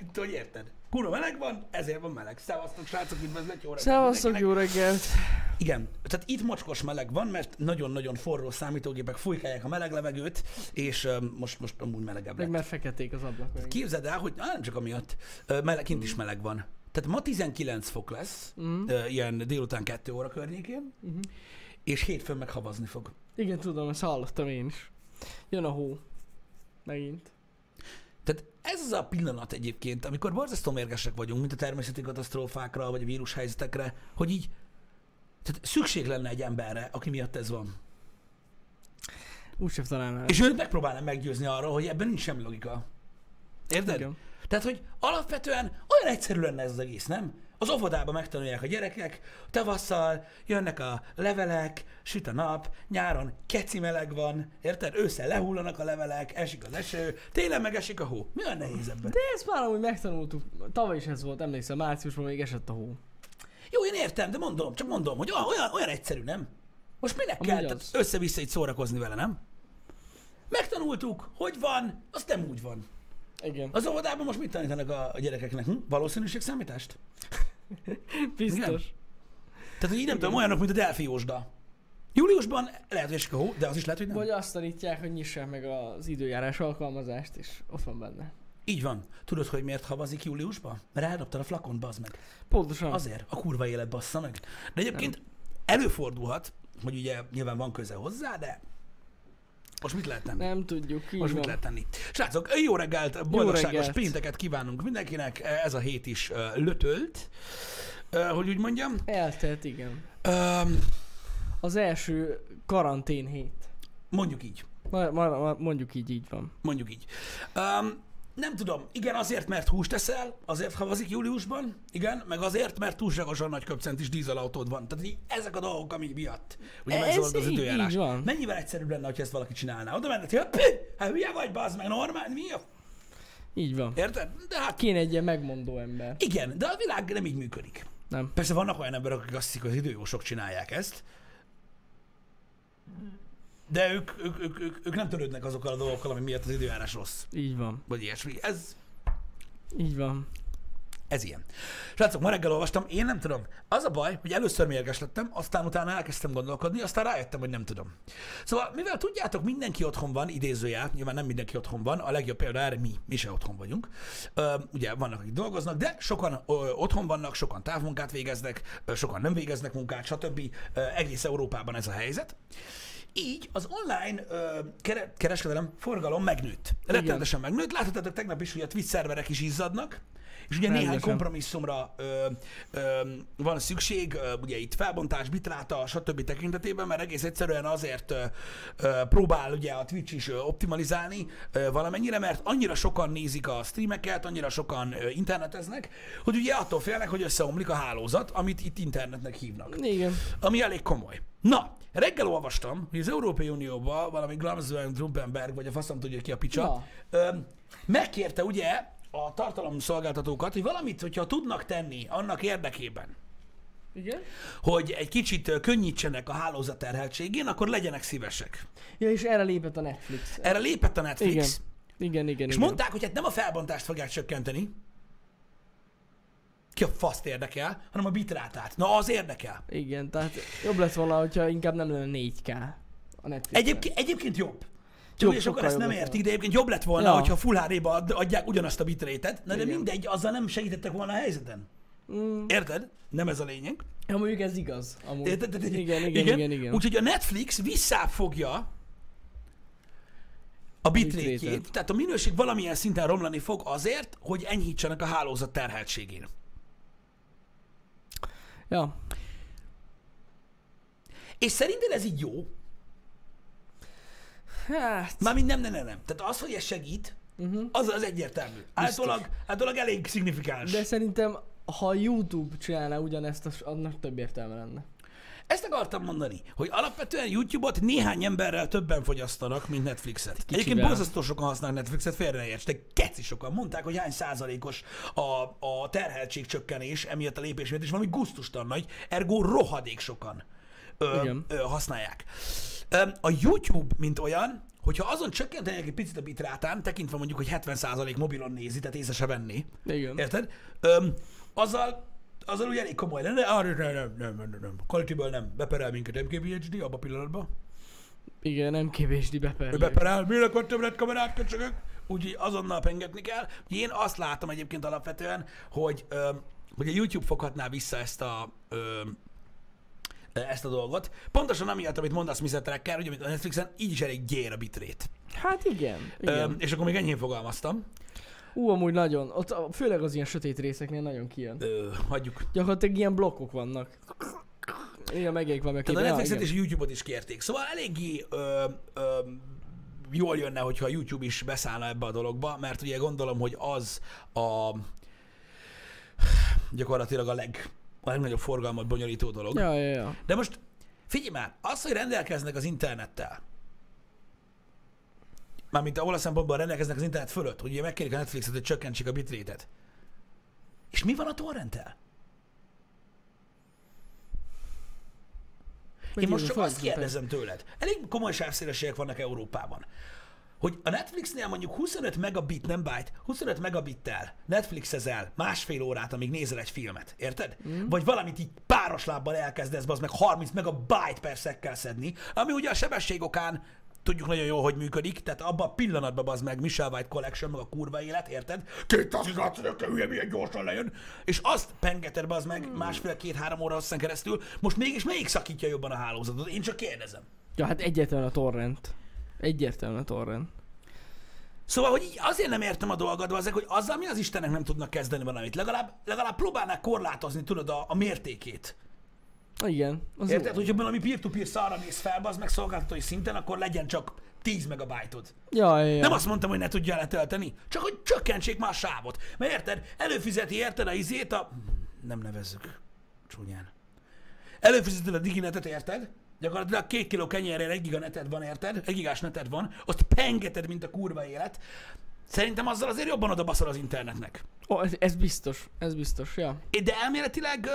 meleg, hogy érted? Kurva meleg van, ezért van meleg. Szevasztok, srácok, üdvözlet, jó reggelt Szevasztok, jó reggelt! Igen, tehát itt mocskos meleg van, mert nagyon-nagyon forró számítógépek fújkálják a meleg levegőt, és um, most, most amúgy melegebb Meg lett. már feketék az ablakok. Képzeld el, hogy á, nem csak amiatt, ö, meleg, kint is meleg van. Tehát ma 19 fok lesz, Mm. ö, ilyen délután 2 óra környékén, Uh-huh. és hétfőn meg havazni fog. Igen, tudom, ezt hallottam én is. Jön a hó. Megint. Ez az a pillanat egyébként, amikor borzasztó mérgesek vagyunk, mint a természeti katasztrófákra, vagy a vírushelyzetekre, hogy így tehát szükség lenne egy emberre, aki miatt ez van. Úgy sem találnál. És őt megpróbálnám meggyőzni arról, hogy ebben nincs semmi logika. Érted? Igen. Tehát, hogy alapvetően olyan egyszerű lenne ez az egész, nem? Az óvodában megtanulják a gyerekek, tavasszal jönnek a levelek, süt a nap, nyáron keci meleg van, érted? Ősszel lehullanak a levelek, esik az eső, télen meg esik a hó. Mi a nehéz ebben? De ezt már amúgy megtanultuk. Tavaly is ez volt, emlékszem, márciusban még esett a hó. Jó, én értem, de mondom, csak mondom, hogy olyan, olyan, egyszerű, nem? Most minek Amúgy kell tehát össze-vissza itt szórakozni vele, nem? Megtanultuk, hogy van, az nem úgy van. Igen. Az óvodában most mit tanítanak a, a gyerekeknek? Hm? Valószínűségszámítást? Biztos. Tehát, hogy így nem tudom, olyanok, mint a Jósda. Júliusban lehet, hogy esik a hó, de az is lehet, hogy nem. Vagy azt tanítják, hogy nyissák meg az időjárás alkalmazást, és ott van benne. Így van. Tudod, hogy miért havazik júliusban? Mert eldobtad a flakon, bazd meg. Pontosan. Azért, a kurva élet bassza meg. De egyébként előfordulhat, hogy ugye nyilván van köze hozzá, de most mit lehet tenni? Nem tudjuk, így Most van. mit lehet tenni? Srácok, jó reggelt, boldogságos reggelt. pénteket kívánunk mindenkinek. Ez a hét is lötölt, hogy úgy mondjam. Eltelt, igen. Um, Az első karantén hét. mondjuk így. Ma, ma, ma, mondjuk így, így van. Mondjuk így. Um, nem tudom, igen, azért, mert húst eszel, azért havazik júliusban, igen, meg azért, mert túlságosan nagy köpcentis dízelautód van. Tehát így ezek a dolgok, amik miatt ugye Ez megzolod az így- időjárás. így van. Mennyivel egyszerűbb lenne, ha ezt valaki csinálná? Oda menne, hogy "Pü, hát hülye vagy, bazd meg, normál, mi a... Így van. Érted? De hát Kéne egy ilyen megmondó ember. igen, de a világ nem így működik. Nem. Persze vannak olyan emberek, akik azt hiszik, hogy az időjósok csinálják ezt, de ők, ők, ők, ők, ők nem törődnek azokkal a dolgokkal, ami miatt az időjárás rossz, Így van. vagy ilyesmi. Ez, Így van. Ez ilyen. Srácok, ma reggel olvastam, én nem tudom. Az a baj, hogy először mérges lettem, aztán utána elkezdtem gondolkodni, aztán rájöttem, hogy nem tudom. Szóval, mivel tudjátok, mindenki otthon van, idézőjel, nyilván nem mindenki otthon van, a legjobb példa erre mi, mi se otthon vagyunk. Ö, ugye vannak, akik dolgoznak, de sokan ö, otthon vannak, sokan távmunkát végeznek, ö, sokan nem végeznek munkát, stb. Ö, egész Európában ez a helyzet. Így az online ö, kere, kereskedelem forgalom megnőtt. Rettenetesen megnőtt. Láthatátok tegnap is, hogy a Twitch szerverek is izzadnak, és ugye néhány Rendesen. kompromisszumra ö, ö, van szükség, ö, ugye itt felbontás, bitráta, stb. tekintetében, mert egész egyszerűen azért ö, ö, próbál ugye a Twitch is ö, optimalizálni ö, valamennyire, mert annyira sokan nézik a streameket, annyira sokan ö, interneteznek, hogy ugye attól félnek, hogy összeomlik a hálózat, amit itt internetnek hívnak Igen. ami elég komoly. Na, reggel olvastam, hogy az Európai Unióban valami Glamsven Trumpenberg, vagy a faszom tudja ki a picsa, ö, megkérte ugye a tartalomszolgáltatókat, hogy valamit, hogyha tudnak tenni annak érdekében, Igen? hogy egy kicsit könnyítsenek a hálózat terheltségén, akkor legyenek szívesek. Ja, és erre lépett a Netflix. Erre lépett a Netflix, Igen. Igen, igen, és igen. mondták, hogy hát nem a felbontást fogják csökkenteni, ki a faszt érdekel, hanem a bitrátát. Na, az érdekel. Igen, tehát jobb lett volna, hogyha inkább nem lenne 4K a Netflix. Egyébként, egyébként jobb. Csak Jobb, sokan ezt nem értik, de egyébként jobb lett volna, Ja. hogyha Full HD-ba ad- adják ugyanazt a bitrétet, na de Igen. mindegy, azzal nem segítettek volna a helyzeten. Mm, Érted? Nem ez a lényeg. ja, mondjuk ez igaz. Amúgy. Érted? Tehát, Igen, igen, igen, igen. Úgyhogy a Netflix visszafogja a bitrétjét, tehát a minőség valamilyen szinten romlani fog azért, hogy enyhítsenek a hálózat terheltségén. Ja. És szerinted ez így jó? Hát, Mármint nem, nem, nem, nem. Tehát az, hogy ez segít, uh-huh. az az egyértelmű. Általában, általában elég szignifikáns. de szerintem, ha YouTube csinálná ugyanezt, az annak több értelme lenne. Ezt akartam mondani, hogy alapvetően YouTube-ot néhány emberrel többen fogyasztanak, mint Netflixet. Egyébként borzasztó sokan használnak Netflixet, félre ne érts, de keci sokan. Mondták, hogy hány százalékos a, a terheltség csökkenés emiatt a lépés miatt, és valami gusztustalan nagy, ergo rohadék sokan ö, Igen. ö, használják. A YouTube, mint olyan, hogyha azon csökkentenék egy picit a bitrátán, tekintve mondjuk, hogy 70% mobilon nézi, tehát észre se venni, Igen. érted? Öm, azzal, azzal ugye elég komoly lenne, ah, nem, nem, nem, nem, nem, nem, quality nem, beperel minket MKBHD abban a pillanatban. Igen, nem kevésdi Ő beperel, miért akar többet kamerát köcsögök? Úgyhogy azonnal pengetni kell. Én azt látom egyébként alapvetően, hogy, öm, hogy a YouTube foghatná vissza ezt a, öm, ezt a dolgot. Pontosan amiatt, amit mondasz Mr. Tracker, hogy amit a Netflixen így is elég gyér a bitrét. Hát igen. igen. Öm, és akkor még enyhén fogalmaztam. Ú, amúgy nagyon. Ott a- főleg az ilyen sötét részeknél nagyon kijön. Ö, hagyjuk. Gyakorlatilag ilyen blokkok vannak. Igen, megék van meg. Tehát a Netflixet és a YouTube-ot is kérték. Szóval eléggé ö, ö, jól jönne, hogyha a YouTube is beszállna ebbe a dologba, mert ugye gondolom, hogy az a gyakorlatilag a, leg, a legnagyobb forgalmat bonyolító dolog. Ja, ja, ja. De most figyelj már, az, hogy rendelkeznek az internettel, mármint ahol a szempontból rendelkeznek az internet fölött, hogy ugye megkérik a Netflixet, hogy csökkentsék a bitrétet. És mi van a torrenttel? Én most csak azt kérdezem tőled. Elég komoly sávszélességek vannak Európában. Hogy a Netflixnél mondjuk 25 megabit, nem byte, 25 megabittel Netflixezel másfél órát, amíg nézel egy filmet, érted? Mm. Vagy valamit így páros lábbal elkezdesz, az meg 30 megabyte per szekkel szedni, ami ugye a sebességokán tudjuk nagyon jól, hogy működik, tehát abban a pillanatban az meg Michelle White Collection, meg a kurva élet, érted? 200 izlatszörökkel hülye, milyen gyorsan lejön, és azt pengeted az meg másfél-két-három óra hosszan keresztül, most mégis melyik szakítja jobban a hálózatot? Én csak kérdezem. Ja, hát egyértelműen a torrent. Egyértelműen a torrent. Szóval, hogy így azért nem értem a dolgot, ezek, hogy azzal mi az Istennek nem tudnak kezdeni valamit. Legalább, legalább próbálnák korlátozni, tudod, a, a mértékét. Igen. Az Érted? jó. Hogyha valami peer-to-peer szarra mész fel, az meg szolgáltatói szinten, akkor legyen csak 10 megabájtod. Ja, ja. Nem azt mondtam, hogy ne tudja letölteni, csak hogy csökkentsék már a sávot. Mert érted, előfizeti érted a izét a... Nem nevezzük csúnyán. Előfizeted a diginetet, érted? Gyakorlatilag két kiló kenyérrel egy giga neted van, érted? Egy gigás neted van, azt pengeted, mint a kurva élet. Szerintem azzal azért jobban odabaszol az internetnek. Ó, ez, ez biztos. Ez biztos, ja. De elméletileg,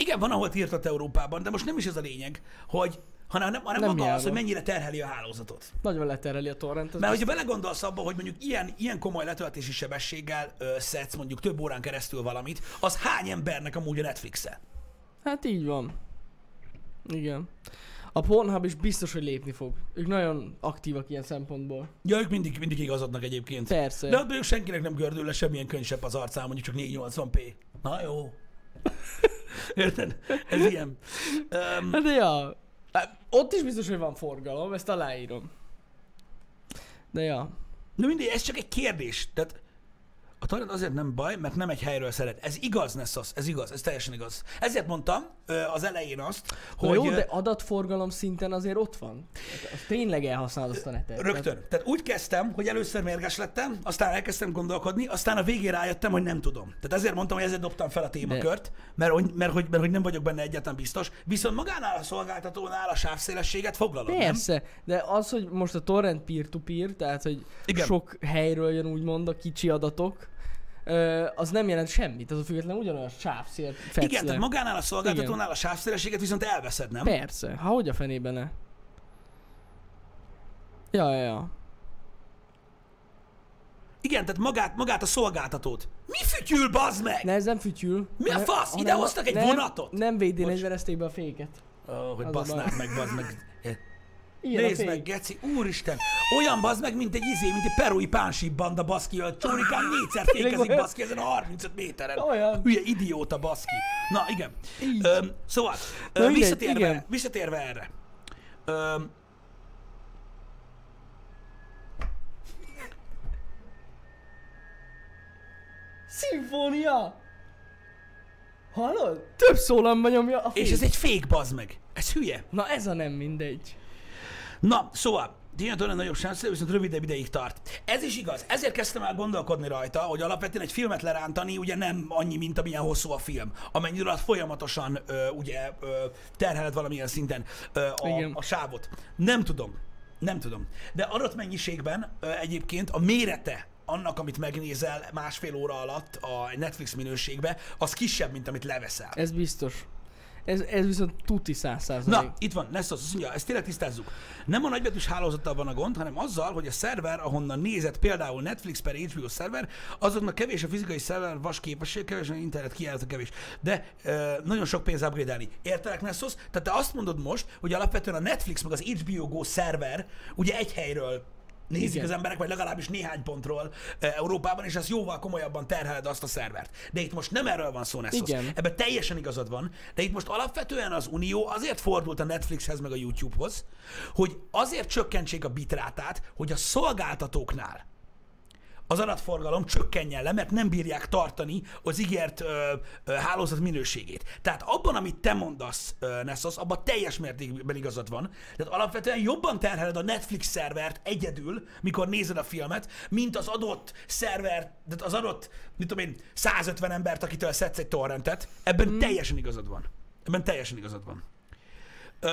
igen, van, ahol tiltott Európában, de most nem is ez a lényeg, hogy hanem, nem, hanem Nem maga az, hogy mennyire terheli a hálózatot. Nagyon letereli a torrent. Ez Mert hogyha belegondolsz abba, hogy mondjuk ilyen, ilyen komoly letöltési sebességgel ö, szedsz mondjuk több órán keresztül valamit, az hány embernek amúgy a Netflix-e? Hát így van. Igen. A Pornhub is biztos, hogy lépni fog. Ők nagyon aktívak ilyen szempontból. Ja, ők mindig, mindig igazadnak egyébként. Persze. De ott mondjuk senkinek nem gördül le semmilyen könysepp az arcán, mondjuk csak 480p. Na jó. Érted? Ez ilyen. Um, Hát de ja. Hát, Ott is biztos, hogy van forgalom, ezt aláírom. De ja. de mindig, ez csak egy kérdés. Tehát torrent azért nem baj, mert nem egy helyről szeret. Ez igaz, Nessos, ez igaz, ez teljesen igaz. Ezért mondtam ö, az elején azt, Na hogy... jó, de adatforgalom szinten azért ott van. Hát, az tényleg elhasználod azt a netet. Rögtön. Tehát úgy kezdtem, hogy először mérges lettem, aztán elkezdtem gondolkodni, aztán a végén rájöttem, hogy nem tudom. Tehát ezért mondtam, hogy ezért dobtam fel a témakört, mert, hogy- mert, hogy, mert hogy nem vagyok benne egyáltalán biztos. Viszont magánál a szolgáltatónál a sávszélességet foglalod, nem? Persze, de az, hogy most a torrent peer-to-peer, tehát hogy Igen. Sok helyről jön úgymond a kicsi adatok, az nem jelent semmit, az a független ugyanolyan sávszél fetsz Igen, le. tehát magánál a szolgáltatónál a sávszélességet viszont elveszed, nem? Persze, ha hogy a fenében ne? Ja, ja, ja. Igen, tehát magát, magát a szolgáltatót. Mi fütyül, bazd meg? Ne, ez nem fütyül. Mi a fasz? hanem Idehoztak egy nem, vonatot? Nem egyverezték be a féket. Ó, hogy Az a basznák meg, bazd meg. Ilyen Nézd meg, Geci, úristen, olyan bazd meg, mint egy izé, mint egy perui pánsíp banda, baszki, a csórikán négyszer fékezik, baszki, ezen a 35 méteren. Olyan. Hülye idióta, baszki. Na, igen. Öm, szóval, Na ö, mindegy, visszatérve, igen. visszatérve erre. Öm, Szimfónia! Hallod? Több szólamba nyomja a fék. és ez egy fék, bazd meg. Ez hülye. Na ez a nem mindegy. Na, szóval, tényleg nagyobb sánsz, viszont rövidebb ideig tart. Ez is igaz. Ezért kezdtem el gondolkodni rajta, hogy alapvetően egy filmet lerántani ugye nem annyi, mint amilyen hosszú a film. Amennyire alatt folyamatosan ö, ugye ö, terheled valamilyen szinten ö, a, Igen. a sávot. Nem tudom. Nem tudom. De adott mennyiségben ö, egyébként a mérete annak, amit megnézel másfél óra alatt a Netflix minőségbe, az kisebb, mint amit leveszel. Ez biztos. Ez, ez viszont tuti száz százalék. Na, itt van, Nessos, azt mondja, ezt tényleg tisztázzuk. Nem a nagybetűs hálózattal van a gond, hanem azzal, hogy a szerver, ahonnan nézett például Netflix per HBO szerver, azoknak kevés a fizikai szerver vas képesség, kevés a internet kiállata kevés. De ö, nagyon sok pénz upgrade Értelek, Nessos? Tehát te azt mondod most, hogy alapvetően a Netflix meg az HBO Go szerver ugye egy helyről nézik Igen. az emberek, vagy legalábbis néhány pontról e, Európában, és ez jóval komolyabban terheled azt a szervert. De itt most nem erről van szó, Nessos. Igen. Ebben teljesen igazad van, de itt most alapvetően az Unió azért fordult a Netflixhez meg a YouTubehoz, hogy azért csökkentsék a bitrátát, hogy a szolgáltatóknál az adatforgalom csökkenjen le, mert nem bírják tartani az ígért ö, ö, hálózat minőségét. Tehát abban, amit te mondasz, ö, Nessos, abban teljes mértékben igazad van. Tehát alapvetően jobban terheled a Netflix szervert egyedül, mikor nézed a filmet, mint az adott szerver, tehát az adott, mit tudom én, 150 embert, akitől szedsz egy torrentet. Ebben mm. teljesen igazad van. Ebben teljesen igazad van. Ö,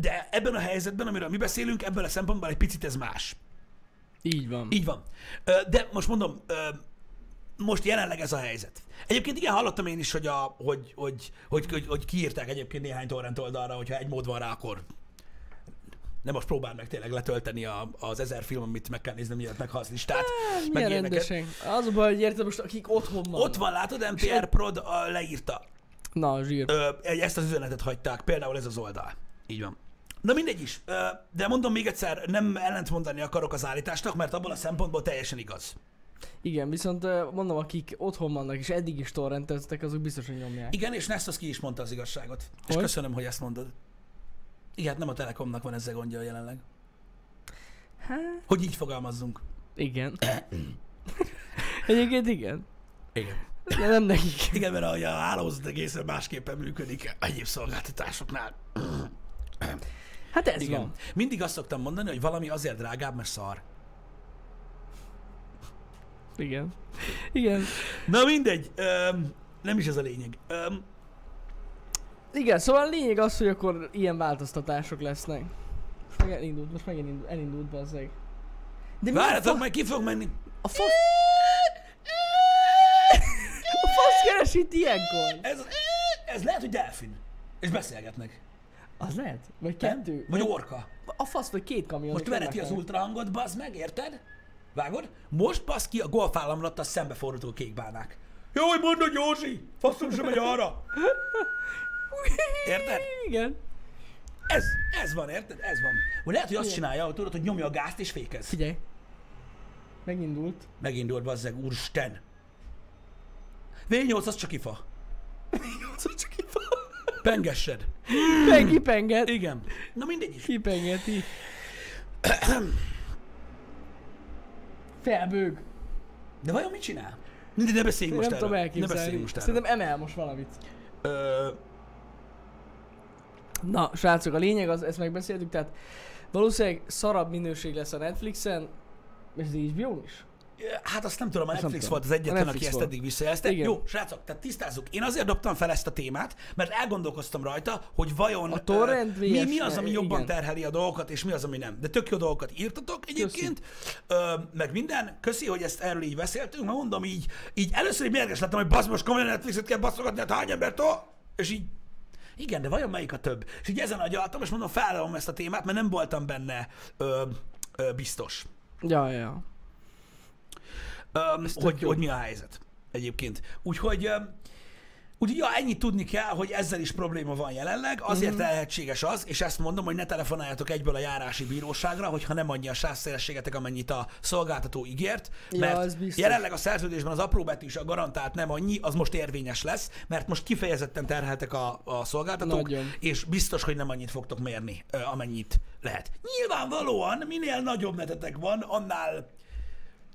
de ebben a helyzetben, amiről mi beszélünk, ebből a szempontból egy picit ez más. Így van. Így van. De most mondom, most jelenleg ez a helyzet. Egyébként igen, hallottam én is, hogy, a, hogy, hogy, hogy, hogy, hogy kiírták egyébként néhány torrent oldalra, hogyha egy mód van rá, akkor nem most próbál meg tényleg letölteni a, az ezer film, amit meg kell nézni, miért meghalsz listát. meg Milyen ilyeneket. rendesen. Az a baj, hogy érted most, akik otthon vannak. Ott van, látod, NPR Prod a, leírta. Na, zsír. Ö, ezt az üzenetet hagyták, például ez az oldal. Így van. Na mindegy is, de mondom még egyszer, nem ellentmondani akarok az állításnak, mert abból a szempontból teljesen igaz. Igen, viszont mondom, akik otthon vannak és eddig is torrenteztek, azok biztos, hogy nyomják. Igen, és Nestos ki is mondta az igazságot. És Hogy? köszönöm, hogy ezt mondod. Igen, hát nem a Telekomnak van ezzel gondja jelenleg. Hát, Hogy így fogalmazzunk. igen. Egyébként igen. Igen. De nem nekik. Igen, mert ahogy a hálózat egészen másképpen működik egyéb szolgáltatásoknál. Hát ez Igen. van. Mindig azt szoktam mondani, hogy valami azért drágább, mert szar. Igen. Igen. Na mindegy, öm, nem is ez a lényeg. Öm, Igen, szóval a lényeg az, hogy akkor ilyen változtatások lesznek. Most meg elindult, most megint elindult, elindult bazzeg. De várjatok, fa- majd ki fog menni. a fasz... A fasz keres itt ilyenkor? Ez, ez lehet, hogy delfin. És beszélgetnek. Az lehet? Vagy kettő? Vagy orka. A fasz vagy két kamion. Most vereti az ultrahangot, bazd meg, érted? Vágod? Most basz ki a golfállamlattal szembeforduló kékbánák. Jó, hogy mondod, Józsi! Faszom sem megy arra! Érted? Igen. Ez, ez van, érted? Ez van. Vagy lehet, hogy azt csinálja, hogy tudod, hogy nyomja a gázt és fékez. Figyelj. Megindult. Megindult, bazzeg, úristen. V8 az csak ifa. V8 csak kifa. Pengessed. Meg kipenget. Igen. Na mindegy is. Kipengeti. Felbőg. De vajon mit csinál? Mindegy, ne beszéljünk Nem most tudom erről. Ne elképzelni. beszéljünk most erről. Szerintem emel most valamit. Ö, Na, srácok, a lényeg az, ezt megbeszéltük, tehát valószínűleg szarabb minőség lesz a Netflixen, és az HBO-n is. Hát azt nem tudom, a Netflix tudom. volt az egyetlen, Netflix aki ezt volt. eddig visszajelzte. Igen. Jó, srácok, tehát tisztázzuk. Én azért dobtam fel ezt a témát, mert elgondolkoztam rajta, hogy vajon A torrent mi, mi az, ami jobban igen. terheli a dolgokat, és mi az, ami nem. De tök jó dolgokat írtatok egyébként, ö, meg minden. Köszi, hogy ezt erről így beszéltünk, mert mondom így, így először így mérges lettem, hogy basz, most komolyan Netflixet kell baszogatni, hát hány embertől? És így igen, de vajon melyik a több? És így ezen agyaltam, és mondom, felállom ezt a témát, mert nem voltam benne ö, ö, biztos. Ja, ja. Um, hogy, hogy mi a helyzet egyébként. Úgyhogy, um, úgyhogy ja, ennyit tudni kell, hogy ezzel is probléma van jelenleg, azért mm-hmm. lehetséges az, és ezt mondom, hogy ne telefonáljatok egyből a járási bíróságra, hogyha nem annyi a sávszélességetek, amennyit a szolgáltató ígért, Ja, mert biztos. jelenleg a szerződésben az apró betű is a garantált nem annyi, az most érvényes lesz, mert most kifejezetten terheltek a, a szolgáltatók, Nagyon. és biztos, hogy nem annyit fogtok mérni, amennyit lehet. Nyilvánvalóan, minél nagyobb netetek van, annál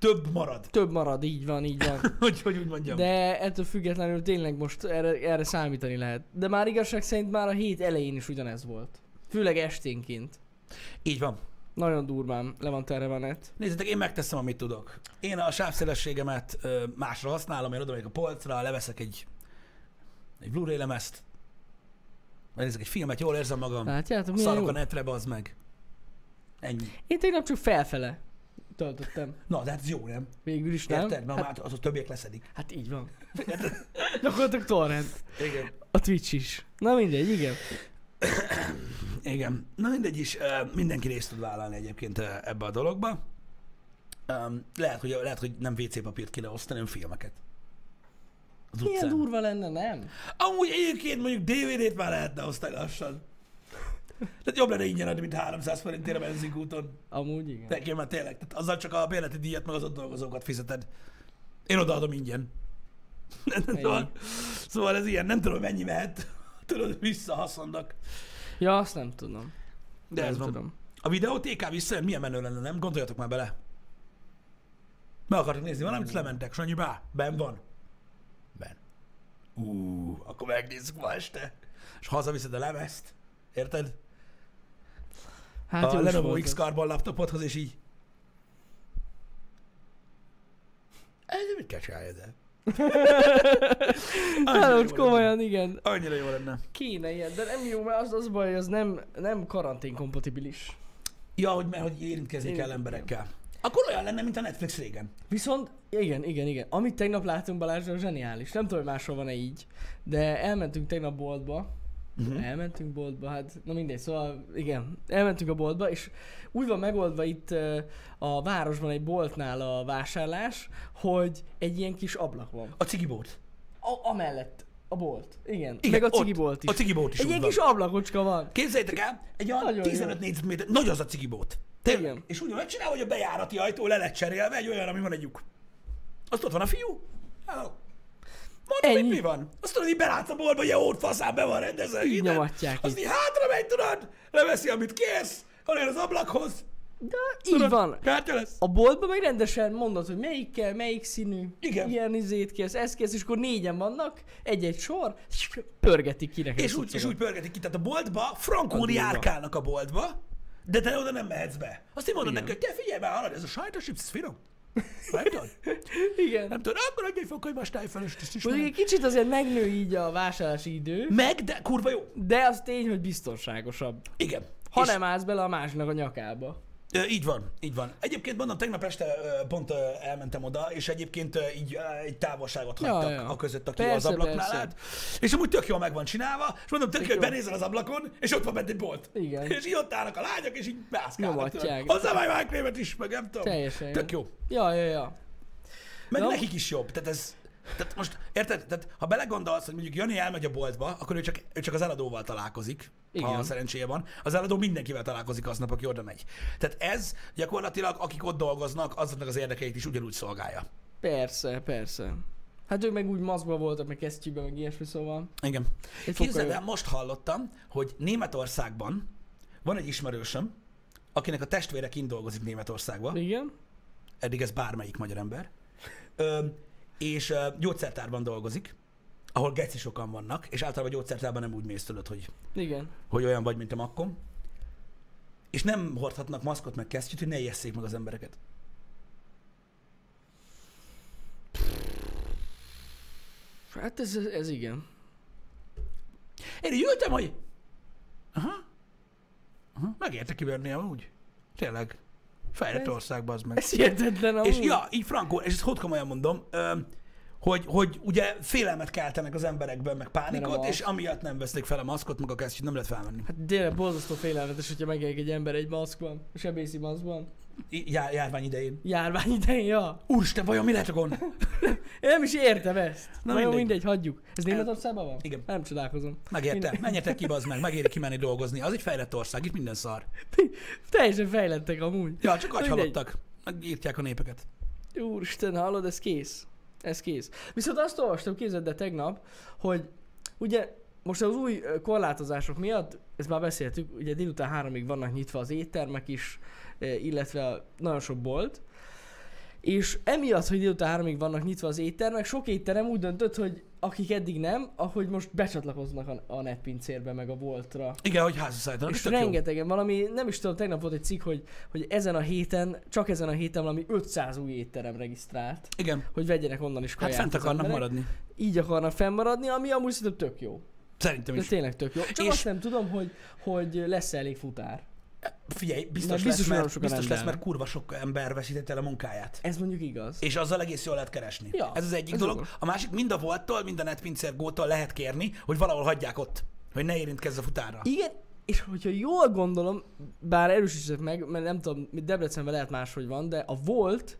több marad. Több marad, így van, így van. hogy, hogy úgy mondjam. De ettől függetlenül tényleg most erre, erre számítani lehet. De már igazság szerint már a hét elején is ugyanez volt. Főleg esténként. Így van. Nagyon durván le van terve a net. Nézzétek, én megteszem, amit tudok. Én a sávszélességemet ö, másra használom, én oda a polcra, leveszek egy, egy Blu-ray lemezt, megnézek egy filmet, jól érzem magam, Látjátok, szarok a netre, az meg. Ennyi. Én tegnap csak felfele töltöttem. Na, de hát ez jó, nem? Végül is nem. Érted? Na, Hát, az a többiek leszedik. hát így van. Gyakorlatilag torrent. Igen. A Twitch is. Na mindegy, igen. Igen. Na mindegy is, mindenki részt tud vállalni egyébként ebbe a dologba. Lehet, hogy, lehet, hogy nem WC papírt kéne osztani, hanem filmeket. Az Milyen utcán. durva lenne, nem? Amúgy egyébként mondjuk DVD-t már lehetne osztani lassan. Tehát jobb lenne ingyen adni, mint 300 forintért a benzinkúton. Amúgy igen. Nekem már tényleg. Tehát azzal csak a bérleti díjat, meg az ott dolgozókat fizeted. Én odaadom ingyen. szóval, szóval ez ilyen, nem tudom, mennyi mehet. Tudod, visszahaszonnak. Ja, azt nem tudom. De nem ez van. tudom. A videótéká visszajön, milyen menő lenne, nem? Gondoljatok már bele. Meg akartok nézni valamit, lementek, Sanyi, bá, ben van. Ben. Ú, akkor megnézzük ma este. És hazaviszed a lemezt. Érted? Hát a Lenovo volt X. Carbon laptopodhoz, és így. Ez mit kell csinálni ezzel? Jó most lenne. komolyan, igen. Annyira jó lenne. Kéne ilyen, de nem jó, mert az, az baj, az nem, nem karantén kompatibilis. Ja, hogy, mert hogy érintkezni kell Igen. emberekkel. Akkor olyan lenne, mint a Netflix régen. Viszont, igen, igen, igen. Amit tegnap láttunk Balázsra, zseniális. Nem tudom, hogy máshol van-e így, de elmentünk tegnap boltba. Uh-huh. Elmentünk boltba, hát na mindegy, szóval igen, elmentünk a boltba, és úgy van megoldva itt a városban egy boltnál a vásárlás, hogy egy ilyen kis ablak van. A cigibót. A, amellett a bolt, igen. Igen, Meg a cigibolt is. A cigibót is egy ilyen kis ablakocska van. Képzeljétek el, egy olyan Nagyon 15 négyzetméter, nagy az a cigibót. Tényleg. Igen. És úgy van megcsinálva, hogy a bejárati ajtó le lett cserélve, egy olyan, ami van egy lyuk. Azt ott van a fiú. Hello. Mondom, Ennyi. hogy mi van? Azt tudod, így belátsz a boltba, hogy a ót faszán be van rendezve. Így minden. nyomatják Azt így hátra megy, tudod, leveszi, amit kérsz, hanem az ablakhoz. De így van. Kártya lesz. A boltban meg rendesen mondod, hogy melyik kell, melyik színű, Igen. ilyen izét kérsz, ezt kérsz, és akkor négyen vannak, egy-egy sor, és pörgetik ki neked És úgy, és úgy pörgetik ki, tehát a boltba, durva. járkálnak a boltba, de te oda nem mehetsz be. Azt én mondod neki, hogy te figyelj már, hallod, ez a sajtos chips, ez finom. Nem tudod? Igen. Nem tudod, akkor adj egy fokai más tájfelest, ezt is Mondjuk egy kicsit azért megnő így a vásárlási idő, Meg, de kurva jó. de az tény, hogy biztonságosabb. Igen. Ha És- nem állsz bele a másiknak a nyakába. Így van, így van. Egyébként mondom, tegnap este pont elmentem oda, és egyébként így egy távolságot Ja, hagytak ja. a között, aki Persze, az ablaknál persze. állt. És amúgy tök jól meg van csinálva, és mondom, tök, Tök jó, hogy benézel az ablakon, és ott van bent egy bolt. Igen. És így ott állnak a lányok, és így mászkálnak. Hozzá már májkrémet is, meg nem tudom. Teljesen. Tök jó. Ja, ja, ja. Meg Na. nekik is jobb. Tehát ez, tehát most, érted? Tehát, ha belegondolsz, hogy mondjuk Jani elmegy a boltba, akkor ő csak, ő csak az eladóval találkozik, Igen. ha szerencséje van. Az eladó mindenkivel találkozik aznap, aki oda megy. Tehát ez gyakorlatilag, akik ott dolgoznak, azoknak az érdekeit is ugyanúgy szolgálja. Persze, persze. Hát ők meg úgy maszkban voltak, meg kesztyűben, meg ilyesmi, szóval. Igen. Képzeld el, most hallottam, hogy Németországban van egy ismerősöm, akinek a testvére kint dolgozik Németországban. Igen. eddig ez bármelyik magyar ember, ö, és ö, gyógyszertárban dolgozik, ahol geci sokan vannak, és általában gyógyszertárban nem úgy mész tudod, hogy, Igen. hogy olyan vagy, mint a makkom, és nem hordhatnak maszkot meg kesztyűt, hogy ne ijesszék meg az embereket. Hát ez, ez igen. Én így ültem, hogy... Aha. Aha. Megérte kiverni amúgy. Tényleg. Fejlett Ez- országban az meg. Ez hihetetlen amúgy. És ja, így frankó, és ezt hogy komolyan mondom, hogy, hogy ugye félelmet keltenek az emberekben, meg pánikot, és amiatt nem veszték fel a maszkot, meg a kesztyűt, nem lehet felvenni. Hát tényleg borzasztó félelmetes, hogyha megjelenik egy ember egy maszkban, sebészi maszkban. Jár, járvány idején. Járvány idején, ja. Úristen, vajon mi lehet a gond? Én nem is értem ezt. Na mindegy, mindegy. hagyjuk. Ez Németországban van? Igen. Nem csodálkozom. Megérte? Mindegy. Menjetek ki, bazd meg, megéri kimenni dolgozni. Az egy fejlett ország, itt minden szar. Teljesen fejlettek amúgy. Ja, csak Na agy mindegy. halottak. Megírtják a népeket. Úristen, hallod, ez kész. Ez kész. Viszont azt olvastam, képzeld el tegnap, hogy ugye most az új korlátozások miatt, ezt már beszéltük, ugye délután háromig vannak nyitva az éttermek is, illetve a- nagyon sok bolt, és emiatt, hogy délután háromig vannak nyitva az éttermek, sok étterem úgy döntött, hogy akik eddig nem, ahogy most becsatlakoznak a, a netpincérbe, meg a voltra. Igen, hogy házba szállítanak. És jó. rengetegen, valami, nem is tudom, tegnap volt egy cikk, hogy, hogy ezen a héten, csak ezen a héten valami 500 új étterem regisztrált, Igen. hogy vegyenek onnan is Hát kaját fent az akarnak emberek. maradni. Így akarnak fennmaradni, ami amúgy szerintem tök jó. Szerintem De is. tényleg tök jó. Csak És- azt nem tudom, hogy, hogy lesz elég futár. Figyelj, biztos, lesz, biztos nagyon mert, biztos lesz, mert kurva sok ember veszítette el a munkáját. Ez mondjuk igaz. És azzal egész jól lehet keresni. Ja, ez az egyik ez dolog. jogos. A másik mind a volttól, mind a netpincér gótól lehet kérni, hogy valahol hagyják ott, hogy ne érintkezz a futárra. Igen, és hogyha jól gondolom, bár erősítsek meg, mert nem tudom, Debrecenben lehet máshogy van, de a volt,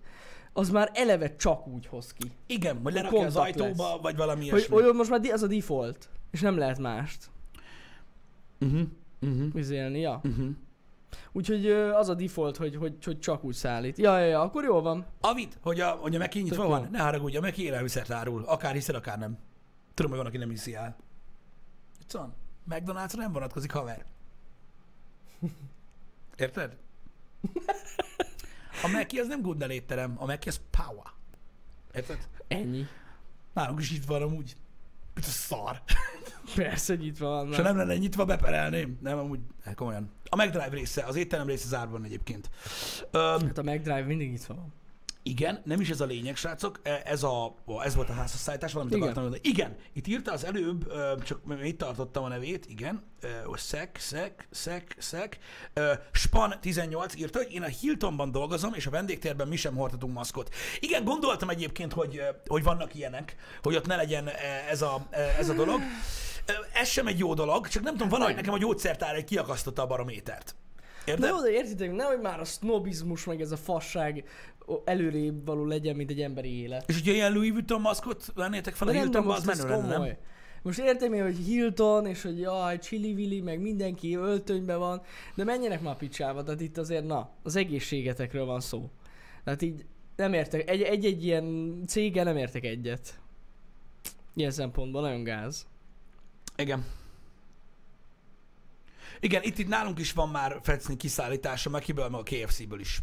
az már eleve csak úgy hoz ki. Igen, vagy lerakja az ajtóba, lesz. vagy valami Hogy, ilyesmi. hogy most már az a default, és nem lehet mást Uh-huh. Uh-huh. vizélni, ja. Uh-huh. Úgyhogy az a default, hogy, hogy, hogy csak úgy szállít. Ja, ja, ja, akkor jól van. Avid, hogy a, hogy a Meki nyitva van, jó. ne haragudj, a Meki élelmiszert árul. Akár hiszed, akár nem. Tudom, hogy van, aki nem hiszi el. Van. McDonald's nem vonatkozik, haver. Érted? A Meki az nem Goodnell étterem, a Meki az Power. Érted? Ennyi. Nálunk is itt van amúgy. Mit a szar. Persze, itt van. És ha nem lenne nyitva, beperelném. Nem, amúgy, hát komolyan. A McDrive része, az étterem része zárva van egyébként. Öm, Hát a McDrive mindig itt van. Igen, nem is ez a lényeg, srácok. E- Ez, a, ez volt a házasszállítás, valamit Igen. akartam mondani. Igen, itt írta az előbb, csak itt tartottam a nevét, igen. Szek, szek, szek, szek. Ö, Span 18 írta, hogy én a Hiltonban dolgozom, és a vendégtérben mi sem hordhatunk maszkot. Igen, gondoltam egyébként, hogy, hogy vannak ilyenek, hogy ott ne legyen e, ez a, e, ez a dolog. Ez sem egy jó dolog, csak nem tudom, valahogy nekem a gyógyszertár egy kiakasztotta a barométert. Érted? de értitek, nehogy már a sznobizmus, meg ez a fasság előrébb való legyen, mint egy emberi élet. És hogyha ilyen Louis Vuitton maszkot vennétek fel a De Hiltonba, az menő lenne, nem? Most értem én, hogy Hilton, és hogy jaj, Chili Willy, meg mindenki öltönyben van, de menjenek már picsába, tehát itt azért, na, az egészségetekről van szó. Tehát így nem értek, egy- egy-egy ilyen céggel nem értek egyet. Ilyen szempontból nagyon gáz. Igen. Igen, itt, itt nálunk is van már Fecni kiszállítása, meg kiből, meg a KFC-ből is.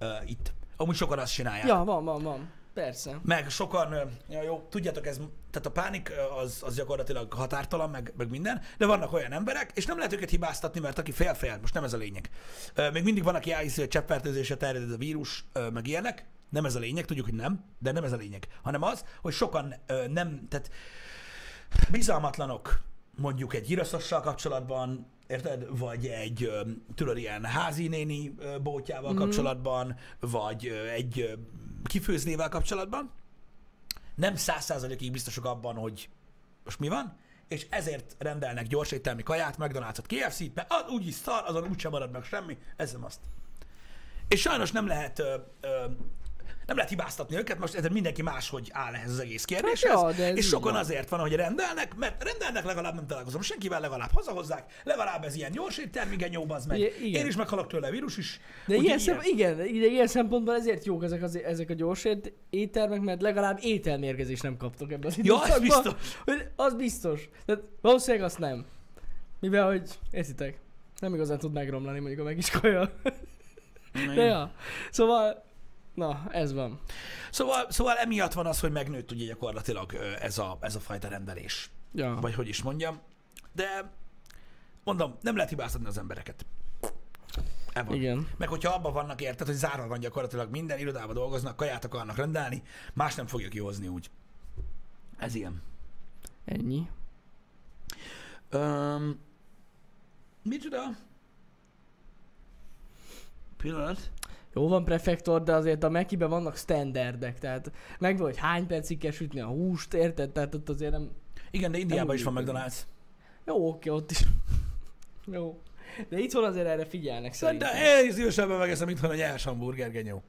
Uh, itt. Amúgy sokan azt csinálják. Ja, van, van, van. Persze. Meg sokan, ja, jó, tudjátok, ez, tehát a pánik az, az gyakorlatilag határtalan, meg, meg minden, de vannak olyan emberek, és nem lehet őket hibáztatni, mert aki fél-fél, most nem ez a lényeg. Még mindig van, aki elhiszi, hogy cseppfertőzésre terjed a vírus, meg ilyenek, nem ez a lényeg, tudjuk, hogy nem, de nem ez a lényeg, hanem az, hogy sokan nem, tehát bizalmatlanok mondjuk egy gyrosszossal kapcsolatban, érted? Vagy egy, tudod, ilyen házi néni bótjával Mhm. kapcsolatban, vagy egy kifőznével kapcsolatban. Nem száz százalékig biztosok abban, hogy most mi van, és ezért rendelnek gyors éttermi kaját, McDonald's-ot, KFC-t, mert az úgyis szar, azon úgysem marad meg semmi, ez nem azt. És sajnos nem lehet ö, ö, nem lehet hibáztatni őket, most ezért mindenki máshogy áll ehhez az egész kérdéshez, Hát ja, de ez és sokan van. azért van, hogy rendelnek, mert rendelnek legalább nem találkozom senkivel, legalább hazahozzák, legalább ez ilyen gyors éttermi genyó, az meg. I- igen. Én is meghalok tőle, a vírus is. De ilyen, szem, igen, de ilyen szempontból ezért jók ezek, az, ezek a gyors ét- éttermek, mert legalább ételmérgezést nem kaptok ebben az Ja, az időszakban. biztos. Az biztos. De valószínűleg azt nem. Mivel, hogy értitek, nem igazán tud megromlani mondjuk a megiskaja. De ja. Szóval, na, ez van. Szóval, szóval emiatt van az, hogy megnőtt ugye gyakorlatilag ez a, ez a fajta rendelés. Ja. Vagy hogy is mondjam. De mondom, nem lehet hibáztatni az embereket. E van. Igen. Meg hogyha abban vannak érted, hogy zárva van gyakorlatilag minden, irodában dolgoznak, kaját akarnak rendelni, más nem fogja kihozni úgy. Ez ilyen. Ennyi. Um, micsoda? Pillanat. Jó van prefektor, de azért a Mekiben vannak standardek, tehát megvan, hogy hány percig kell sütni a húst, érted? Tehát ott azért nem... Igen, de Indiában is van McDonald's. Jó, oké, ott is. Jó. De itthon azért erre figyelnek szerintem. Szerintem én szívesebben megeszem itthon a nyers hamburger genyó.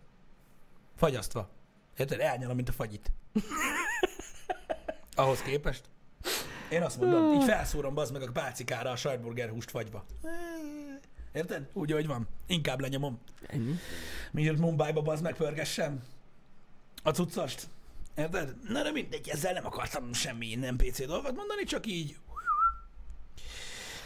Fagyasztva. Érted? Elnyalom, mint a fagyit. Ahhoz képest. Én azt mondom, így felszúrom bazd meg a pálcikára a sajtburger húst fagyva. Érted? Úgy, hogy van. Inkább lenyomom. Ennyi. Miért Mumbai-ba bazd meg pörgessem a cuccost. Érted? Na de mindegy, ezzel nem akartam semmi nem PC dolgot mondani, csak így.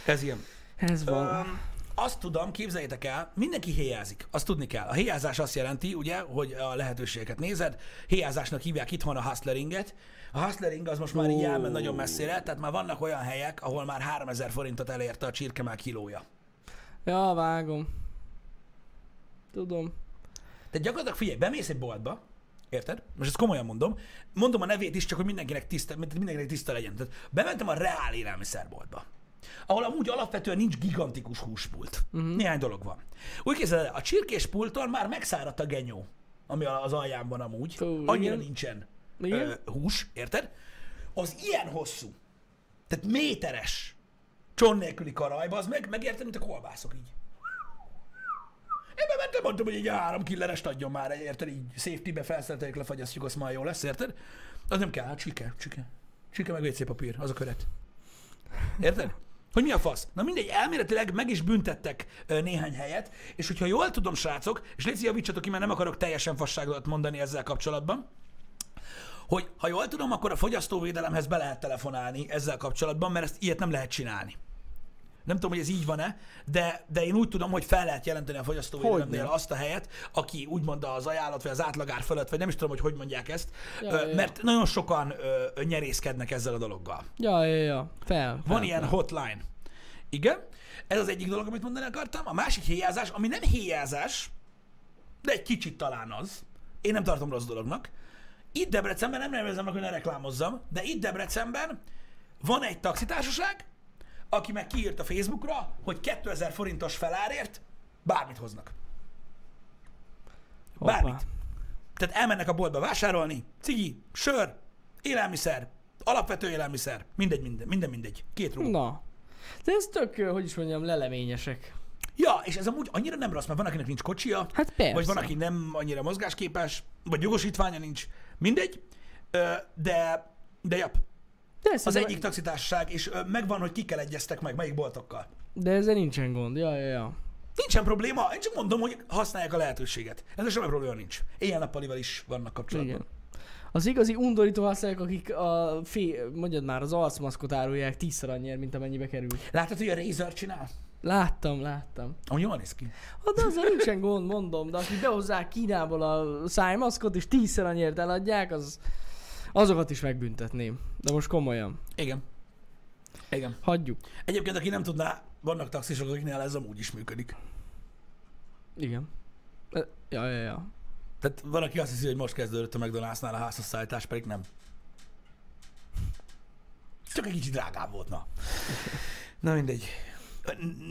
Ez ilyen. Ez van. Öm, azt tudom, képzeljétek el, mindenki héjázik. Azt tudni kell. A héjázás azt jelenti, ugye, hogy a lehetőségeket nézed. Héjázásnak hívják itthon a hustleringet. A hustlering az most már így Ó. elment nagyon messzire, tehát már vannak olyan helyek, ahol már 3000 forintot elérte a csirkemel kilója. Ja, vágom. Tudom. Tehát gyakorlatilag figyelj, bemész egy boltba, érted? Most ezt komolyan mondom. Mondom a nevét is, csak hogy mindenkinek tiszta, mindenkinek tiszta legyen. Tehát bementem a reál élelmiszerboltba. ahol amúgy alapvetően nincs gigantikus húspult. Uh-huh. Néhány dolog van. Úgy képzeld el, a csirkéspulton már megszáradt a genyó, ami az alján van amúgy. Fú, Annyira igen. nincsen Igen. ö, hús, érted? Az ilyen hosszú, tehát méteres cson nélküli karajba, az meg, megérted, mint a kolbászok így. Én bementem, mondtam, hogy egy három killerest adjon már, érted? Így safety-be felszereteljük, lefagyasztjuk, azt már jó lesz, érted? Az nem kell, hát csike, csike. Csike meg WC papír, az a köret. Érted? Hogy mi a fasz? Na mindegy, elméletileg meg is büntettek néhány helyet, és hogyha jól tudom, srácok, és légy javítsatok ki, mert nem akarok teljesen fasságot mondani ezzel kapcsolatban, hogy ha jól tudom, akkor a fogyasztóvédelemhez be lehet telefonálni ezzel kapcsolatban, mert ezt ilyet nem lehet csinálni. Nem tudom, hogy ez így van-e, de, de én úgy tudom, hogy fel lehet jelenteni a fogyasztóvédelemnél azt a helyet, aki úgymond az ajánlat, vagy az átlagár fölött, vagy nem is tudom, hogy hogy mondják ezt, Ja, ö, ja, mert nagyon sokan ö, nyerészkednek ezzel a dologgal. Ja, ja, ja. Fel. Van fel, ilyen fel. hotline. Igen, ez az egyik dolog, amit mondani akartam. A másik héjázás, ami nem héjázás, de egy kicsit talán az. Én nem tartom rossz dolognak. Itt Debrecenben, nem nevezem meg, hogy ne reklámozzam, de itt Debrecenben van egy taxitársaság, aki meg kiírt a Facebookra, hogy 2000 forintos felárért bármit hoznak. Hoppá. Bármit. Tehát elmennek a boltba vásárolni, cigi, sör, élelmiszer, alapvető élelmiszer, mindegy, minden, minden mindegy. Két rúg. Na. De ez tök, hogy is mondjam, leleményesek. Ja, és ez amúgy annyira nem rossz, mert van, akinek nincs kocsia, Hát persze. vagy van, aki nem annyira mozgásképes, vagy jogosítványa nincs, mindegy, de, de jap, De, az szerintem- egyik taxitársaság, és megvan, hogy kikkel egyeztek meg, melyik boltokkal. De ezzel nincsen gond. Ja, ja, ja. Nincsen probléma, én csak mondom, hogy használják a lehetőséget. Ezzel semmi probléma nincs. Éjjel-nappalival is vannak kapcsolatban. Igen. Az igazi undorító használják, akik a fé, mondjad már, az arcmaszkot árulják tízszer annyiért, mint amennyibe kerül. Látod, hogy a Razer csinál? Láttam, láttam. Amúgy jól néz ki. Hát azzal nincsen gond, mondom, de akik behozzák Kínából a szájmaszkot, és tízszer annyiért eladják, az, azokat is megbüntetném. De most komolyan. Igen. Igen. Hagyjuk. Egyébként, aki nem tudná, vannak taxisok, akiknél ez amúgy is működik. Igen. E- Ja, ja, ja. Tehát van, aki azt hiszi, hogy most kezdődött a McDonald'snál a házhozszállítás, pedig nem. Csak egy kicsit drágább volt, na. Na mindegy.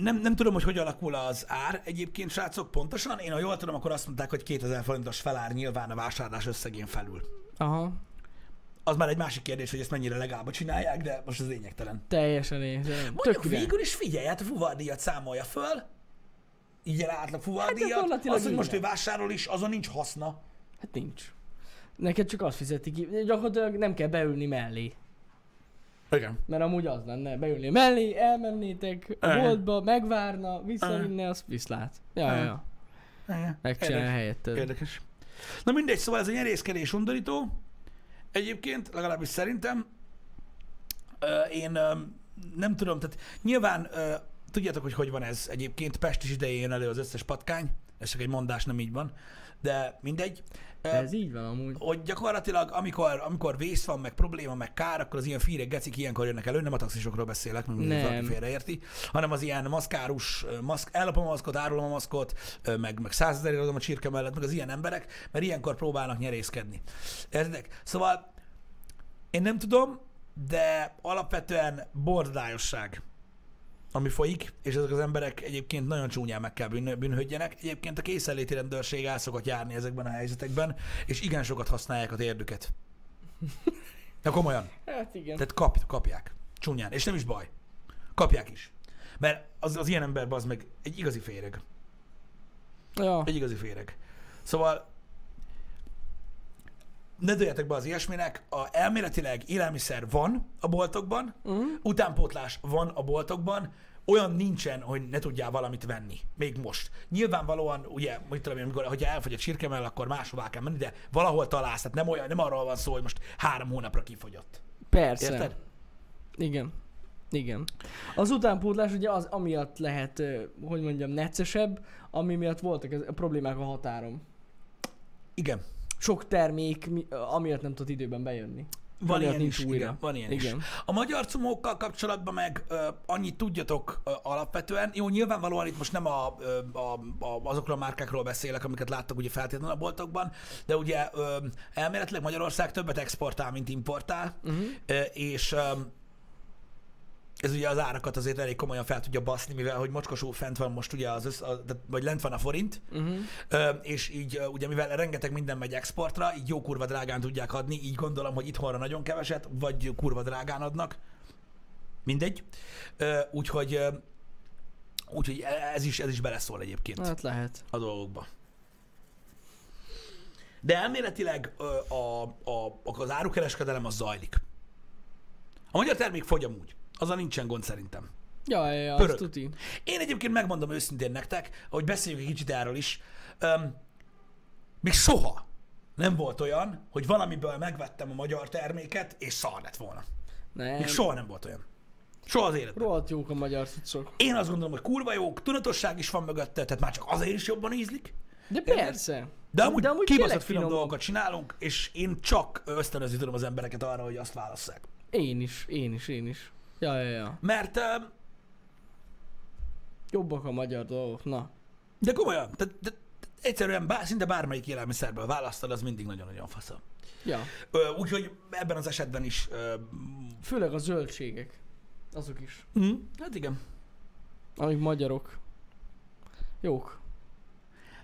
Nem, nem tudom, hogy hogy alakul az ár egyébként, srácok, pontosan. Én, ha jól tudom, akkor azt mondták, hogy 2000 forintos felár nyilván a vásárlás összegén felül. Aha. Az már egy másik kérdés, hogy ezt mennyire legálba csinálják, de most ez lényegtelen. Teljesen én. Mondjuk Tök végül is figyelj, hát a fuvardíjat számolja föl, így el átlag fuvardíjat, gyakorlatilag az, hogy most ő vásárol is, azon nincs haszna. Hát nincs. Neked csak azt fizeti ki. Gyakorlatilag nem kell beülni mellé. Igen. Mert amúgy az lenne, beülni mellé, elmennétek a Igen. boltba, megvárna, visszavinne, azt viszlát. Ja, ja, ja. Igen. Érdekes. helyetted. Érdekes. Na mindegy, szóval ez a nyerészkedés undorító. Egyébként, legalábbis szerintem, én nem tudom, tehát nyilván tudjátok, hogy hogy van ez egyébként. Pest is idején elő az összes patkány. Ez csak egy mondás, nem így van. De mindegy. Ez így van amúgy. hogy gyakorlatilag, amikor, amikor vész van, meg probléma, meg kár, akkor az ilyen fírek gecik ilyenkor jönnek elő, nem a taxisokról beszélek, mert Nem. valaki félreérti, hanem az ilyen maszkárus, maszk, ellopom a maszkot, árulom a maszkot, meg, meg százezerért adom a csirke mellett, meg az ilyen emberek, mert ilyenkor próbálnak nyerészkedni. Értedek? Szóval én nem tudom, de alapvetően bordályosság ami folyik, és ezek az emberek egyébként nagyon csúnyán meg kell bűn. Egyébként a készenléti rendőrség el szokott járni ezekben a helyzetekben, és igen sokat használják a térdüket. Ja, komolyan. Hát igen. Tehát kap, kapják. Csúnyán. És nem is baj. Kapják is. Mert az, az ilyen ember az meg egy igazi féreg. Ja. Egy igazi féreg. Szóval ne dőljetek be az ilyesminek, a, elméletileg élelmiszer van a boltokban, Uh-huh. utánpótlás van a boltokban, olyan nincsen, hogy ne tudjál valamit venni. Még most. Nyilvánvalóan, ugye, mit tudom én, amikor, hogyha elfogy a csirkemell, akkor máshová kell menni, de valahol találsz. Tehát nem, olyan, nem arról van szó, hogy most három hónapra kifogyott. Persze. Érted? Igen. Igen. Az utánpótlás ugye az amiatt lehet, hogy mondjam, neccesebb, ami miatt voltak ez, a problémák a határon. Igen. Sok termék mi- amiatt nem tudott időben bejönni. Van Amiatt ilyen is, újra. igen, van ilyen is. Igen. A magyar cumókkal kapcsolatban meg ö, annyit tudjatok ö, alapvetően, jó, nyilvánvalóan itt most nem a, ö, a, a, azokról a márkákról beszélek, amiket láttak ugye feltétlenül a boltokban, de ugye ö, elméletileg Magyarország többet exportál, mint importál, Uh-huh. ö, és ö, ez ugye az árakat azért elég komolyan fel tudja baszni, mivel hogy mocskosó fent van most ugye az, össz, a, vagy lent van a forint, Uh-huh. és így ugye mivel rengeteg minden megy exportra, így jó kurva drágán tudják adni, így gondolom, hogy itthonra nagyon keveset, vagy kurva drágán adnak. Mindegy. Úgyhogy, úgyhogy ez is, ez is beleszól egyébként Hát lehet. a dolgokba. De elméletileg ö, a, a, az árukereskedelem az zajlik. A magyar termék fogy amúgy. Azzal nincsen gond szerintem. Ja, ja, ja, Pörög. tuti. Én egyébként megmondom őszintén nektek, hogy beszéljünk egy kicsit erről is. Öm, még soha nem volt olyan, hogy valamiből megvettem a magyar terméket, és szar lett volna. Nem. Még soha nem volt olyan. Soha az életben. Rohadt jók a magyar cuccok. Én azt gondolom, hogy kurva jók, tudatosság is van mögötte, tehát már csak azért is jobban ízlik. De Érted? persze. De amúgy, De amúgy kibaszott finom. dolgokat csinálunk, és én csak ösztönözni tudom az embereket arra, hogy azt válasszák. Én is, én is, én is. Ja, ja, ja. Mert, öm, Jobbak a magyar dolgok, na. de komolyan, tehát, de, egyszerűen bár, szinte bármelyik élelmiszerből választad, az mindig nagyon-nagyon faszom. Ja. Úgyhogy ebben az esetben is... Ö, Főleg a zöldségek. Azok is. mm, hát igen. Amik magyarok. Jók.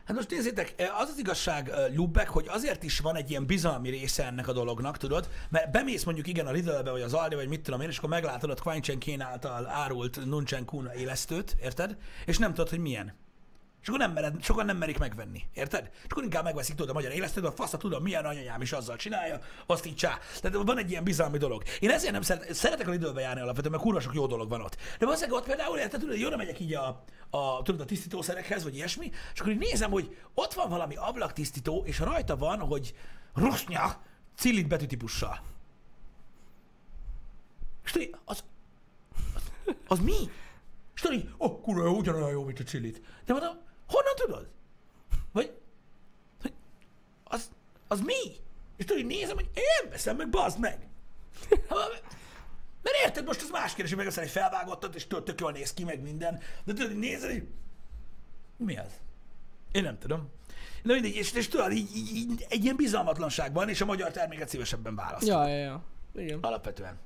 Hát most nézzétek, az az igazság, ö, Lubeck, hogy azért is van egy ilyen bizalmi része ennek a dolognak, tudod? Mert bemész mondjuk igen a Lidlbe, vagy az Aldi, vagy mit tudom én, és akkor meglátod a Quainchen Kén által árult Nunchen Kuna élesztőt, érted? És nem tudod, hogy milyen. És akkor nem mered, sokan nem merik megvenni, érted? És akkor inkább megveszik tudod a magyar élesztőt, a fasz, tudom, milyen anyanyám is azzal csinálja, azt így csá. Tehát van egy ilyen bizalmi dolog. Én ezért nem szeret, szeretek a Lidlbe járni alapvetően, mert kurva sok jó dolog van ott. De valószínűleg ott például, érted, tudod, hogy oda megyek így a, a, tudod, a tisztítószerekhez, vagy ilyesmi, és akkor így nézem, hogy ott van valami ablaktisztító, és rajta van, hogy rosnya cillit betűtípussal. És az, az, az mi? És tudod oh, kurva ugyanolyan jó, mint a csillit. De mondom, honnan tudod? Vagy, hogy az, az mi? És tudod, így nézem, hogy én nem veszem meg, bazd meg. Mert érted, most az más kérdés, hogy megveszel egy felvágottat, és tudod, tök jól néz ki, meg minden. De tudod, így nézel, így, mi az? Én nem tudom. Na mindegy, és, és tudod, így, így, így, egy ilyen bizalmatlanság van, és a magyar terméket szívesebben választ. Ja, ja, ja. Igen. Alapvetően.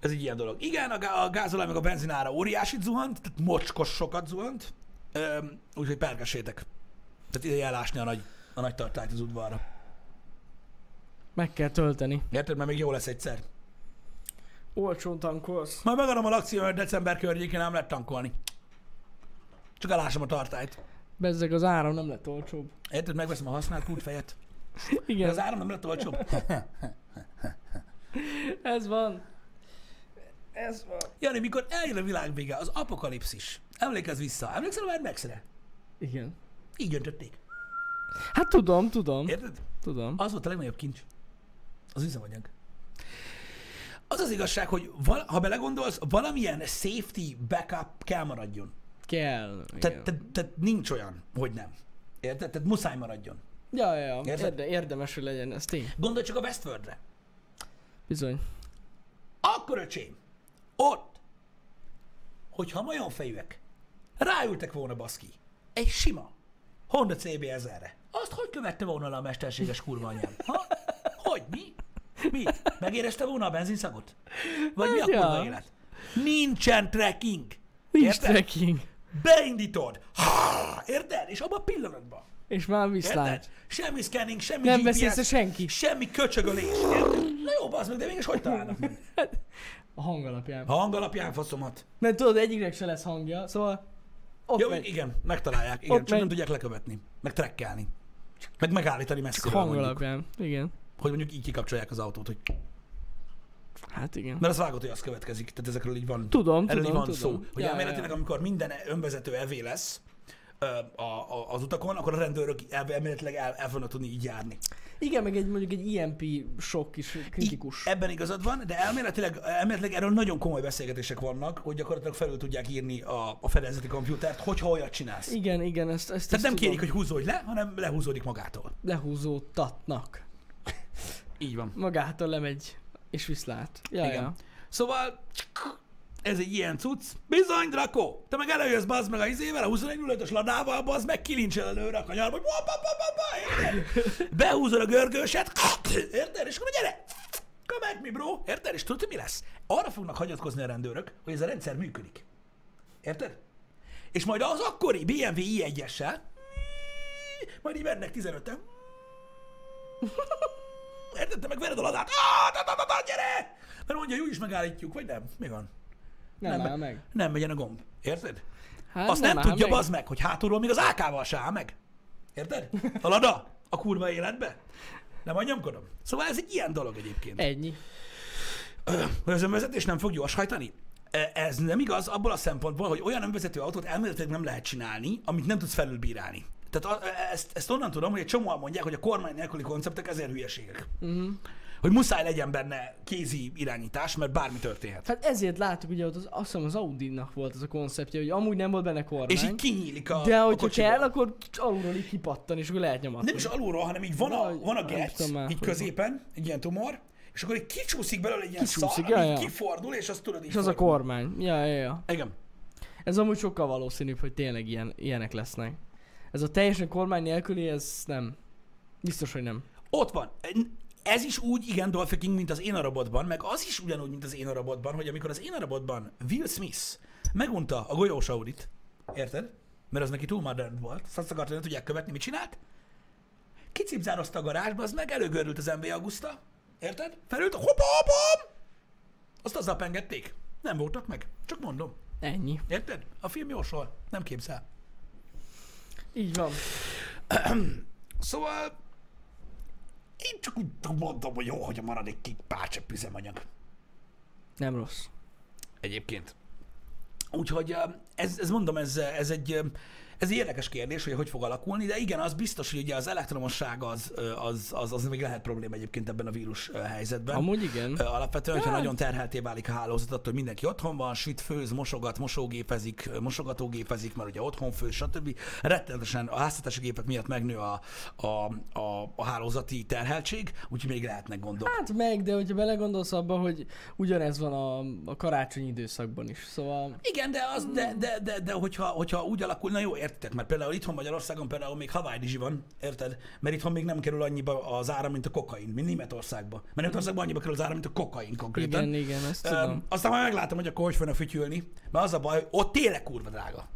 Ez egy ilyen dolog. Igen, a, gá- a gázolaj meg a benzinára óriásit zuhant, tehát mocskos sokat zuhant, Öm, úgyhogy pergessétek. Tehát ide elásni a nagy, a nagy tartályt az udvarra. Meg kell tölteni. Érted? Mert még jó lesz egyszer. Olcsón tankolsz. Majd megadom a lakció, hogy december környékén nem lehet tankolni. Csak elásom a tartályt. Bezzeg az áram nem lett olcsóbb. Érted? Megveszem a használt kútfejet. De Igen, az áram nem lett olcsóbb. ez van. Ez van. Jani, mikor eljön a világ vége, az apokalipszis. Emlékezz vissza. Emlékszel a Mad Max-re? Igen. Így öntötték. Hát tudom, tudom. Érted? Tudom. Az volt a legnagyobb kincs. Az üzemanyag. Az az igazság, hogy val- ha belegondolsz, valamilyen safety backup kell maradjon. Kell. Tehát, te, te, nincs olyan, hogy nem. Érted? Tehát muszáj maradjon. Ja, ja, ja. Érde, érdemes, hogy legyen ez tény. Gondolj csak a Westworldre. Bizony. Akkor öcsém, ott, hogyha olyan fejűek, ráültek volna baszki, egy sima Honda CB 1000-re, azt hogy követte volna le a mesterséges kurva anyám? Ha? Hogy? Mi? Mi? Megérezte volna a benzinszagot? Vagy mi a Hát, ja. kurva élet? Nincsen trekking. Nincs trekking. Beindítod. Érted? És abban a pillanatban. És már viszlát. Semmi scanning, semmi Nem GPS, senki. semmi köcsögölés. Érted? Na jó, bazd meg, de mégis hogy találnak meg? A hang alapján. A hang alapján faszomat. Mert tudod, egyiknek se lesz hangja, szóval ott Jó, megy. igen, megtalálják, igen, Ott csak megy. nem tudják lekövetni, meg trekkelni. Meg megállítani messziről hang mondjuk, alapján. Igen. hogy mondjuk így kikapcsolják az autót, hogy... Hát igen. Mert az vágott, hogy az következik, tehát ezekről így van, Tudom, erről tudom, így van tudom. szó. Hogy Ja, elméletileg, ja, amikor minden önvezető evé lesz a, a, az utakon, akkor a rendőrök el- elméletileg el, el fognak tudni így járni. Igen, meg egy mondjuk egy IMP sok is kritikus. I, ebben igazad van, de elméletileg, elméletileg erről nagyon komoly beszélgetések vannak, hogy gyakorlatilag felül tudják írni a, a fedezeti komputert, hogyha olyat csinálsz. Igen, igen, ezt, ezt, Tehát ezt nem tudom. kérik, hogy húzódj le, hanem lehúzódik magától. Lehúzódtatnak. Így van. Magától lemegy, és viszlát. Ja, Igen. ja. Szóval ez egy ilyen cucc. Bizony, Drako! Te meg előjössz, bazd meg a izével, a 21 ös ladával, bazd meg, kilincsel előre a kanyarba, hogy ba, ba, érted? Behúzod a görgőset, érted? És akkor gyere! Akkor like me, bro. Érted? És tudod, mi lesz? Arra fognak hagyatkozni a rendőrök, hogy ez a rendszer működik. Érted? És majd az akkori BMW i1-essel, majd így mennek 15-en. Érted? Te meg vered a ladát. Ah, ta, ta, ta, gyere! Mert mondja, jó is megállítjuk, vagy nem? Mi van? Nem, Nem, áll meg. Nem megyen a gomb. Érted? Hát Azt nem, áll tudja, meg. bazd meg, hogy hátulról még az AK-val se áll meg. Érted? A lada a kurva életbe. Nem majd nyomkodom. Szóval ez egy ilyen dolog egyébként. Ennyi. Hogy az önvezetés nem fog gyors hajtani? E- Ez nem igaz abból a szempontból, hogy olyan önvezető autót elméletileg nem lehet csinálni, amit nem tudsz felülbírálni. Tehát a, ezt, ezt onnan tudom, hogy egy csomóan mondják, hogy a kormány nélküli konceptek ezért hülyeségek. Uh-huh. Hogy muszáj legyen benne kézi irányítás, mert bármi történhet. Hát ezért láttuk, ugye ott az, azt hiszem az Audi-nak volt az a konceptje, hogy amúgy nem volt benne kormány. És így kinyílik a de a hogyha kocsiból. kell, akkor alulról így kipattan, és akkor lehet nyomatni. Nem is alulról, hanem így van a, van a már, így hogy középen, egy ilyen tumor, és akkor így kicsúszik belőle egy ilyen Kicsúszik, szar, ja, ami ja. kifordul, és azt tudod így És az a fordul. kormány. Ja, ja, ja. Igen. Ez amúgy sokkal valószínűbb, hogy tényleg ilyen, ilyenek lesznek. Ez a teljesen kormány nélküli, ez nem. Biztos, hogy nem. Ott van. Ez is úgy, igen, Dolphy King, mint az én a robotban, meg az is ugyanúgy, mint az én a robotban, hogy amikor az én a robotban Will Smith megunta a golyós Audit, érted? Mert az neki túl modern volt, azt akarta, hogy nem tudják követni, mit csinált? Kicipzározta a garázsba, az meg előgörült az MV Augusta, érted? Felült, hopa, hopa! Azt azzal pengették. Nem voltak meg. Csak mondom. Ennyi. Érted? A film jósol. Nem képzel. Így van. Szóval én csak úgy mondom, hogy jó, hogy a maradék két pár csepp üzemanyag. Nem rossz. Egyébként. Úgyhogy ez, ez mondom, ez, ez egy, ez egy érdekes kérdés, hogy hogy fog alakulni, de igen, az biztos, hogy ugye az elektromosság az, az, az, az még lehet probléma egyébként ebben a vírus helyzetben. Amúgy igen. Alapvetően, hogyha Hát. nagyon terhelté válik a hálózat, attól hogy mindenki otthon van, süt, főz, mosogat, mosógépezik, mosogatógépezik, mert ugye otthon főz, stb. Rettenetesen a háztartási gépek miatt megnő a, a, a, a hálózati terheltség, úgyhogy még lehetnek gondok. Hát meg, de hogyha belegondolsz abba, hogy ugyanez van a, a karácsonyi időszakban is. Szóval Igen, de, az, de, de, de, de hogyha, hogyha úgy alakul, na jó, értitek, mert például itthon Magyarországon például még Hawaii Dizsi van, érted? Mert itthon még nem kerül annyiba az ára, mint a kokain, mint Németországban. Mert Németországban annyiba kerül az ára, mint a kokain konkrétan. igen, igen, ezt tudom. aztán majd meglátom, hogy akkor hogy fognak fütyülni, mert az a baj, ott tényleg kurva drága.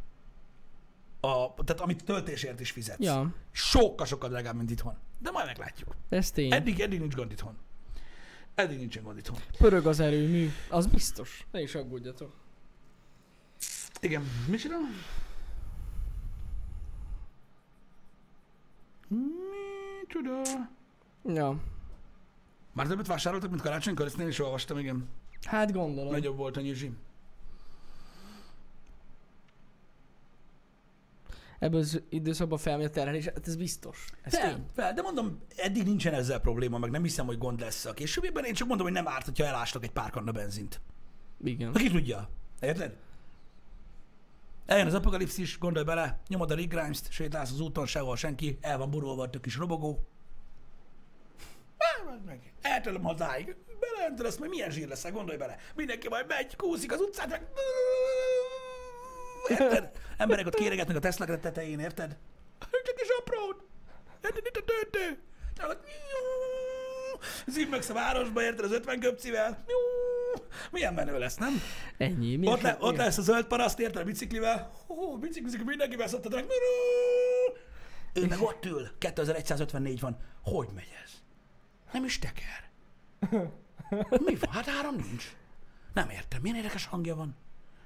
A, tehát amit töltésért is fizetsz. Ja, Sokkal, sokkal drágább, mint itthon. De majd meglátjuk. ez tény. Eddig, eddig nincs gond itthon. Eddig nincsen gond itthon. Pörög az erőmű, az biztos. Ne is aggódjatok. Igen. Mi csinál? Micsoda? Ja. Már többet vásároltak, mint karácsonykor? Ezt én is olvastam, igen. Hát gondolom. Nagyobb volt a nyizsi. Ebből az időszakban felmegy a terhelés, hát ez biztos. Ez Fel, tény. fel, de mondom, eddig nincsen ezzel probléma, meg nem hiszem, hogy gond lesz a későbbiekben. Én csak mondom, hogy nem árt, hogyha elástak egy pár kanna benzint. Igen. Aki tudja. Érted? Eljön az apokalipszis, gondolj bele, nyomod a Rick Grimes-t, sétálsz az úton, sehol senki, el van burolva a kis robogó. Meg. Eltölöm hazáig. Beleöntöd azt, majd milyen zsír leszel, gondolj bele. Mindenki majd megy, kúszik az utcán, meg... Érted? Emberek ott kéregetnek a Tesla tetején, érted? Csak is aprót. Érted, itt a ott... Zimmegsz a városba, érted, az 50 köpcivel. Milyen menő lesz, nem? Ennyi. Milyen Ott, le, ott lesz a zöld paraszt, érted, a biciklivel. Hú, biciklizik, mindenki beszoptad meg. Ő meg ott ül, 2154 van. Hogy megy ez? Nem is teker. Mi van? Hát áram nincs. Nem értem, milyen érdekes hangja van.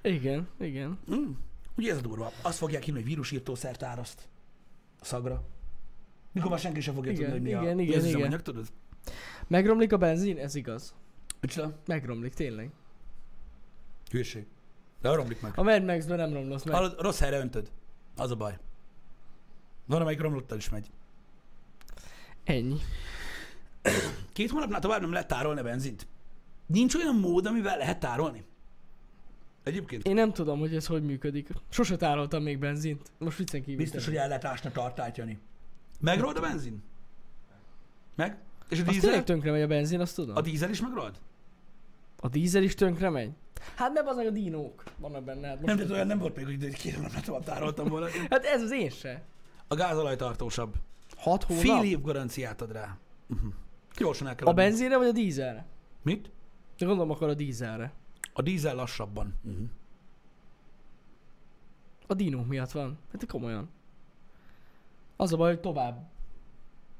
Igen, igen. Mm. Ugye ez a durva. Azt fogják hinni, hogy vírusírtószert áraszt a szagra. Mikor már senki sem fogja Igen, tudni, hogy mi a igen, mi igen, igen. tudod? Megromlik a benzin? Ez igaz. Micsoda? Megromlik, tényleg. Hülyeség. De romlik meg. A Mad Max-ben nem romlasz meg. Hallod, rossz helyre öntöd. Az a baj. Van, amelyik romlottal is megy. Ennyi. Két hónapnál tovább nem lehet tárolni a benzint. Nincs olyan mód, amivel lehet tárolni. Egyébként Én nem tudom, hogy ez hogy működik. Sose tároltam még benzint. Most viccen kívül. biztos, hogy el lehet ásni a tartályt, Jani. Megrold a benzin? Meg? És a dízel? tényleg tönkre megy a benzin, azt tudom. A dízel is megrold? A dízel is tönkre megy? Hát mert az a dinók vannak benne. Hát, most Nem, de olyan nem volt még, hogy két hónapnál tovább tároltam volna. hát ez az én se. A gázolaj tartósabb. Hat hónap? Fél év garanciát ad rá. Uh-huh. Gyorsan el kell A adni. benzinre vagy a dízelre? Mit? De gondolom akkor a dízelre. A dízel lassabban. Uh-huh. A dinók miatt van. Hát komolyan. Az a baj, hogy tovább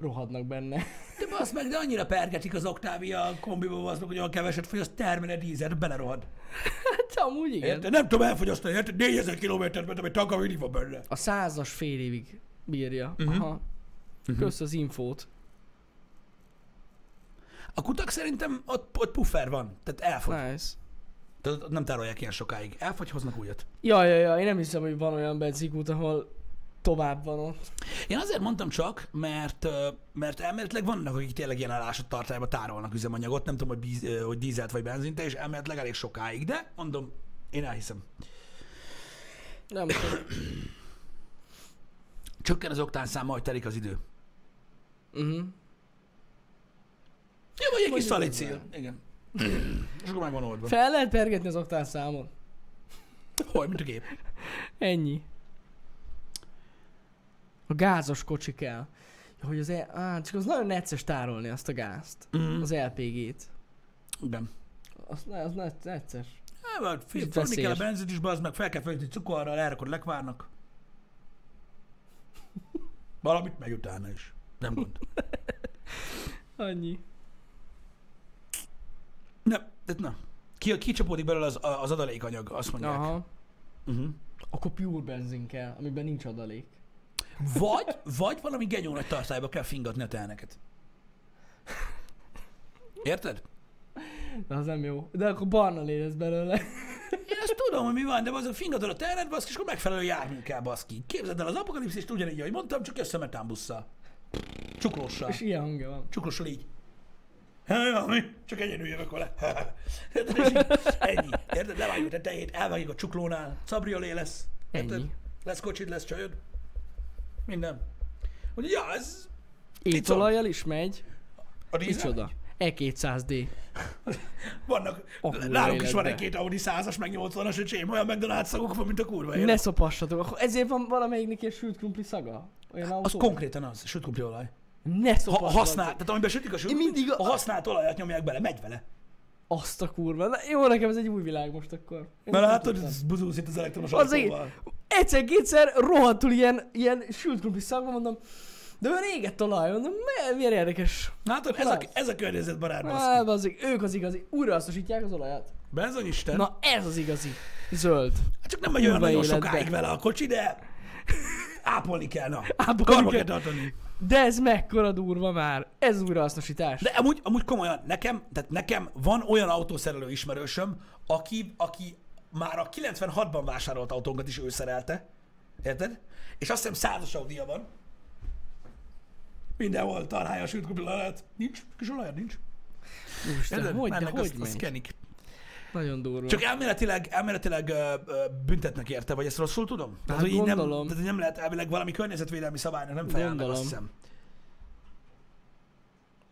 rohadnak benne. De basz meg, de annyira pergetik az Octavia kombiba, az meg, hogy olyan keveset fogyaszt, termel dízert, belerohad. Hát amúgy igen. Érted? Nem tudom elfogyasztani, érted? 4000 kilométert mentem, egy tanka mindig van benne. A százas fél évig bírja. Uh-huh. Aha. Kösz az infót. A kutak szerintem ott, ott puffer van, tehát elfogy. Nice. Tehát nem tárolják ilyen sokáig. Elfogy, hoznak újat. Ja, ja, ja, én nem hiszem, hogy van olyan benzinkút, ahol tovább van ott. Én azért mondtam csak, mert, mert elméletileg vannak, akik tényleg ilyen állásot tartályba tárolnak üzemanyagot, nem tudom, hogy, bíz, hogy dízelt vagy benzint, és elméletileg elég sokáig, de mondom, én elhiszem. Nem tudom. Csökken az oktán száma, hogy telik az idő. Uh-huh. Ja, vagy egy kis szalicél. Igen. És akkor meg van oldva. Fel lehet pergetni az oktán számon. Hogy, mint a gép. Ennyi. A gázos kocsi kell. Hogy az el... Á, csak az nagyon necces tárolni azt a gázt. Mm. Az LPG-t. Igen. Az, az ne- necces. Hát, fogni kell a benzint is, bazd meg, fel kell főzni cukorral, elrakod, lekvárnak. Valamit meg utána is. Nem gond. Annyi. Nem, tehát na. Ki, kicsapódik belőle az, az adalékanyag, azt mondják. Aha. Uh-huh. Akkor pure benzin kell, amiben nincs adalék. Vagy, vagy valami genyó nagy tartályba kell fingatni a teheneket. Érted? De az nem jó. De akkor barna lesz belőle. Én ezt tudom, hogy mi van, de azok fingatod a tehenet, baszki, és akkor megfelelő jármű kell, baszki. Képzeld el az apokalipszist ugyanígy, ahogy mondtam, csak össze metánbusszal. Csuklóssal. És ilyen hangja van. Csuklóssal így. Hát, mi? Csak egyenlő jövök vele. Ennyi. Érted? Levágjuk a tetejét, elvágjuk a csuklónál. Cabriolé lesz. Érted? Ennyi. Lesz kocsid, lesz csajod. Minden. Úgyhogy, ja, ez Étolajjal is megy. a dízel. Micsoda? E200D. Vannak, A kurva nálunk is van egy-két Audi 100-as, meg 80-as, öcsém, olyan McDonald's szagok van, mint a kurva élet. Ne szopassatok. Akkor ezért van valamelyiknek ilyen sült krumpli szaga? Olyan Az autó? konkrétan az, sült olaj. Ne Ha, szopassatok. használ, tehát amiben sütik a sült, Én mindig a- a használt olajat nyomják bele, megy vele. Azt a kurva. Na, jó, nekem ez egy új világ most akkor. Én Mert látod, ez buzulsz itt az elektromos Az autóval. Egyszer-kétszer rohadtul ilyen, ilyen sült szagban mondom, de olyan égett olaj, mondom, mi- milyen érdekes. Látod, ez a, ez a környezetbarát baszki. bazzik, ők az igazi, újrahasznosítják az olajat. Bezony Isten. Na ez az igazi. Zöld. Hát csak nem megy olyan nagyon sokáig vele a kocsi, de ápolni kell, na. Ápolni kell tartani. De ez mekkora durva már. Ez újrahasznosítás. De amúgy, amúgy komolyan, nekem, tehát nekem van olyan autószerelő ismerősöm, aki, aki már a 96-ban vásárolt autónkat is ő szerelte. Érted? És azt hiszem százas Audia van. Mindenhol találja a sült olajat. Nincs, kis olajad nincs. Úristen, Érted? hogy, de Mennek, hogy azt, kenik. Nagyon durva. Csak elméletileg, elméletileg ö, ö, büntetnek érte, vagy ezt rosszul tudom? Tehát, hogy így nem, Hát gondolom. tehát, nem lehet elvileg valami környezetvédelmi szabálynak nem felel meg, azt Gondolom. hiszem.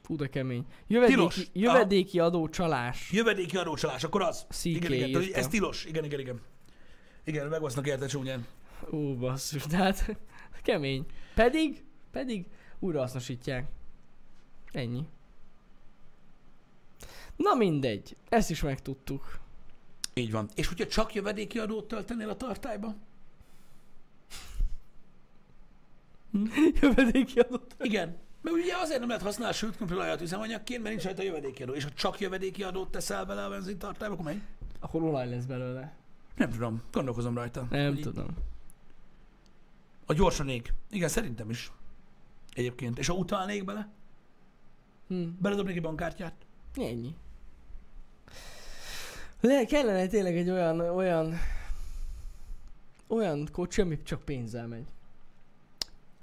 Fú, de kemény. Jövedéki, Tilos. jövedéki adó csalás. Jövedéki adócsalás, akkor az. CK igen, igen, tehát, ez tilos. Igen, igen, igen. Igen, megosznak érte csúnyán. Ó, basszus, de hát kemény. Pedig, pedig újrahasznosítják. Ennyi. Na mindegy, ezt is megtudtuk. Így van. És hogyha csak jövedéki adót töltenél a tartályba? Jövedéki adót. Igen. Mert ugye azért nem lehet használni a sült krumplilajat üzemanyagként, mert nincs rajta jövedéki adó. És ha csak jövedéki adót teszel bele a benzintartályba, akkor menj. Akkor olaj lesz belőle. Nem tudom, gondolkozom rajta. Nem Hogy így- tudom. A gyorsan ég. Igen, szerintem is. Egyébként. És ha utalnék bele, Hm. beledobnék egy bankkártyát. Ennyi. Le, kellene tényleg egy olyan, olyan, olyan kocsi, ami csak pénzzel megy.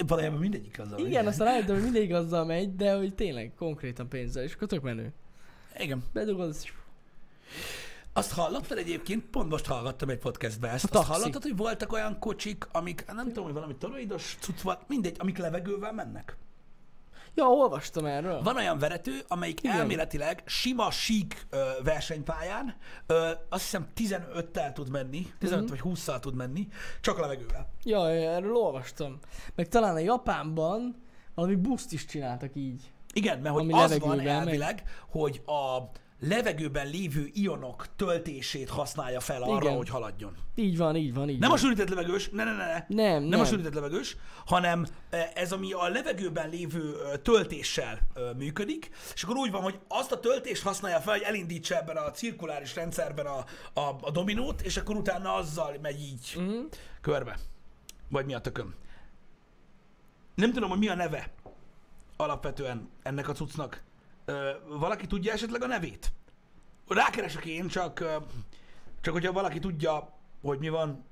Valójában mindegyik azzal. Igen, aztán rájöttem, hogy mindig azzal megy, de hogy tényleg konkrétan pénzzel, és akkor tök menő. Igen. Bedugod, az... Azt hallottad egyébként? Pont most hallgattam egy podcastbe ezt. Azt hallottad, hogy voltak olyan kocsik, amik, nem tudom, hogy valami toroidos cucc volt, mindegy, amik levegővel mennek. Ja, olvastam erről. Van olyan verető, amelyik Igen. elméletileg sima, sík ö, versenypályán, ö, azt hiszem 15-tel tud menni, 15 Mhm. vagy 20-szal tud menni, csak levegővel. Ja, ja, erről olvastam. Meg talán a Japánban valami buszt is csináltak így. Igen, mert hogy az van elvileg, hogy a, levegőben lévő ionok töltését használja fel arra, Igen. hogy haladjon. Így van, így van, így Nem a van. sűrített levegős, ne, ne, ne, ne. Nem, nem, nem. a sűrített levegős, hanem eh, ez, ami a levegőben lévő ö, töltéssel ö, működik, és akkor úgy van, hogy azt a töltést használja fel, hogy elindítsa ebben a cirkuláris rendszerben a, a, a dominót, és akkor utána azzal megy így Mhm. körbe. Vagy mi a tököm. Nem tudom, hogy mi a neve alapvetően ennek a cuccnak. Ö, valaki tudja esetleg a nevét? Rákeresek én, csak, csak hogyha valaki tudja, hogy mi van.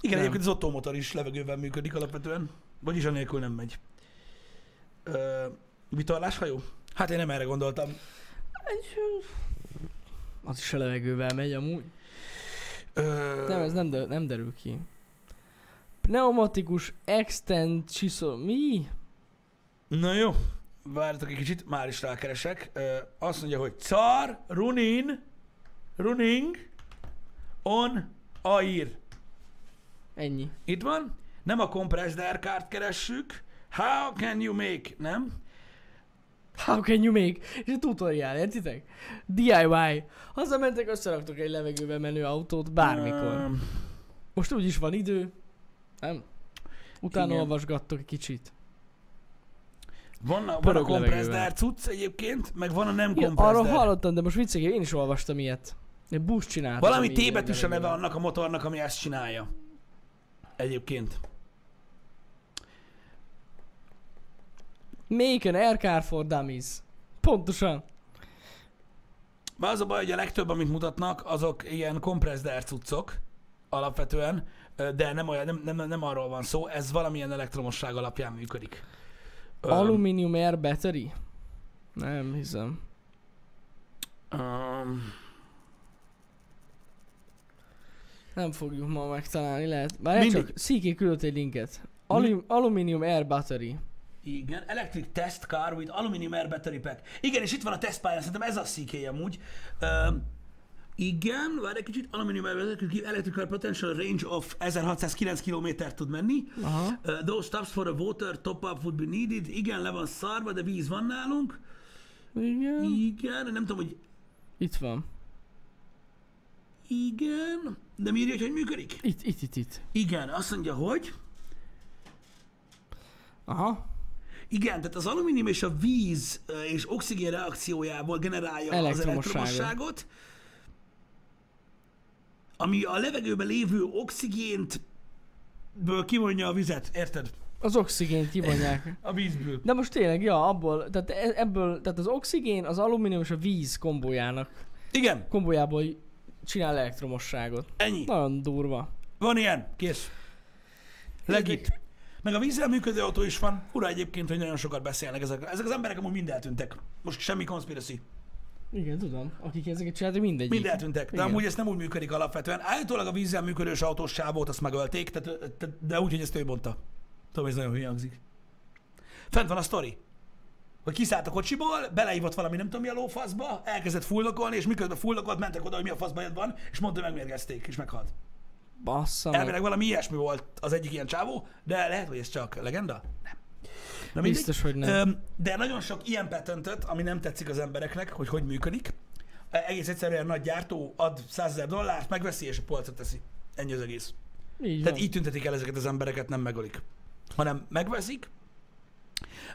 Igen, Nem. egyébként az Otto motor is levegőben működik alapvetően. Vagyis anélkül nem megy. Ö, vitorláshajó? Hát én nem erre gondoltam. Az is a levegővel megy amúgy. Ö, Nem, ez nem, de, nem derül ki. Pneumatikus extend csiszol... Mi? Na jó, várjatok egy kicsit, már is rákeresek. Azt mondja, hogy Czar Runin Running on Air. Ennyi. Itt van. Nem a compressed air card keressük. How can you make, nem? How can you make? És a tutorial, értitek? DIY. Hazamentek, összeraktok egy levegőben menő autót bármikor. Öm, Most úgyis van idő. Nem? Utána Igen. olvasgattok egy kicsit. Van, a, van a air cucc egyébként, meg van a nem Ja, compressed arról hallottam, de most vicceg, én is olvastam ilyet. Egy busz csinált. Valami T betűs a neve annak a motornak, ami ezt csinálja. Egyébként. Make an air car for dummies. Pontosan. Már az a baj, hogy a legtöbb, amit mutatnak, azok ilyen compressed air cuccok alapvetően, de nem, olyan, nem, nem, nem arról van szó, ez valamilyen elektromosság alapján működik. Ö, Aluminium air battery? Nem hiszem. öm, Nem fogjuk ma megtalálni, lehet. Bár csak CK küldött egy linket. Alum, aluminium air battery. igen, electric test car with aluminum air battery pack. Igen, és itt van a tesztpályán, szerintem ez a CK amúgy. Öm, igen, várj egy kicsit, battery, electrical potential range of 1609 km tud menni. Aha. Uh, those stops for a water top-up would be needed. Igen, le van szarva, de víz van nálunk. Igen. Igen, nem tudom, hogy Itt van. igen, de mi írja, hogy hogy működik? Itt, itt, itt, itt. Igen, azt mondja, hogy Aha. igen, tehát az alumínium és a víz és oxigén reakciójából generálja az Elektromosságot. Ami a levegőben lévő oxigént ből kivonja a vizet, érted? Az oxigént kivonják. A vízből. De most tényleg, ja, abból, tehát e- ebből, tehát az oxigén, az alumínium és a víz kombójának, Igen, kombójából csinál elektromosságot. ennyi. Nagyon durva. Van ilyen, kész. Legit. Meg a vízzel működő autó is van. Ura egyébként, hogy nagyon sokat beszélnek ezek. Ezek az emberek amúgy mind eltűntek. Most semmi conspiracy. Igen, tudom. Akik ezeket csináltak, mindegyik. Mind eltűntek. De Igen. amúgy ez nem úgy működik alapvetően. Állítólag a vízzel működős autós sávót azt megölték, tehát, tehát, de úgy, hogy ezt ő mondta. Tudom, ez nagyon hülye hangzik. Fent van a sztori. Hogy kiszállt a kocsiból, beleívott valami nem tudom mi a lófaszba, elkezdett fullokolni, és miközben fullokolt, mentek oda, hogy mi a faszba van, és mondta, hogy megmérgezték, és meghalt. Bassza meg. Elvileg valami ilyesmi volt az egyik ilyen csávó, de lehet, hogy ez csak legenda? Na. Biztos, hogy nem. De nagyon sok ilyen patentet, ami nem tetszik az embereknek, hogy hogy működik. E- Egész egyszerűen nagy gyártó ad 100 ezer dollárt, megveszi és a polcra teszi. Ennyi az egész. Így Tehát van. így tüntetik el ezeket az embereket, nem megölik. Hanem megveszik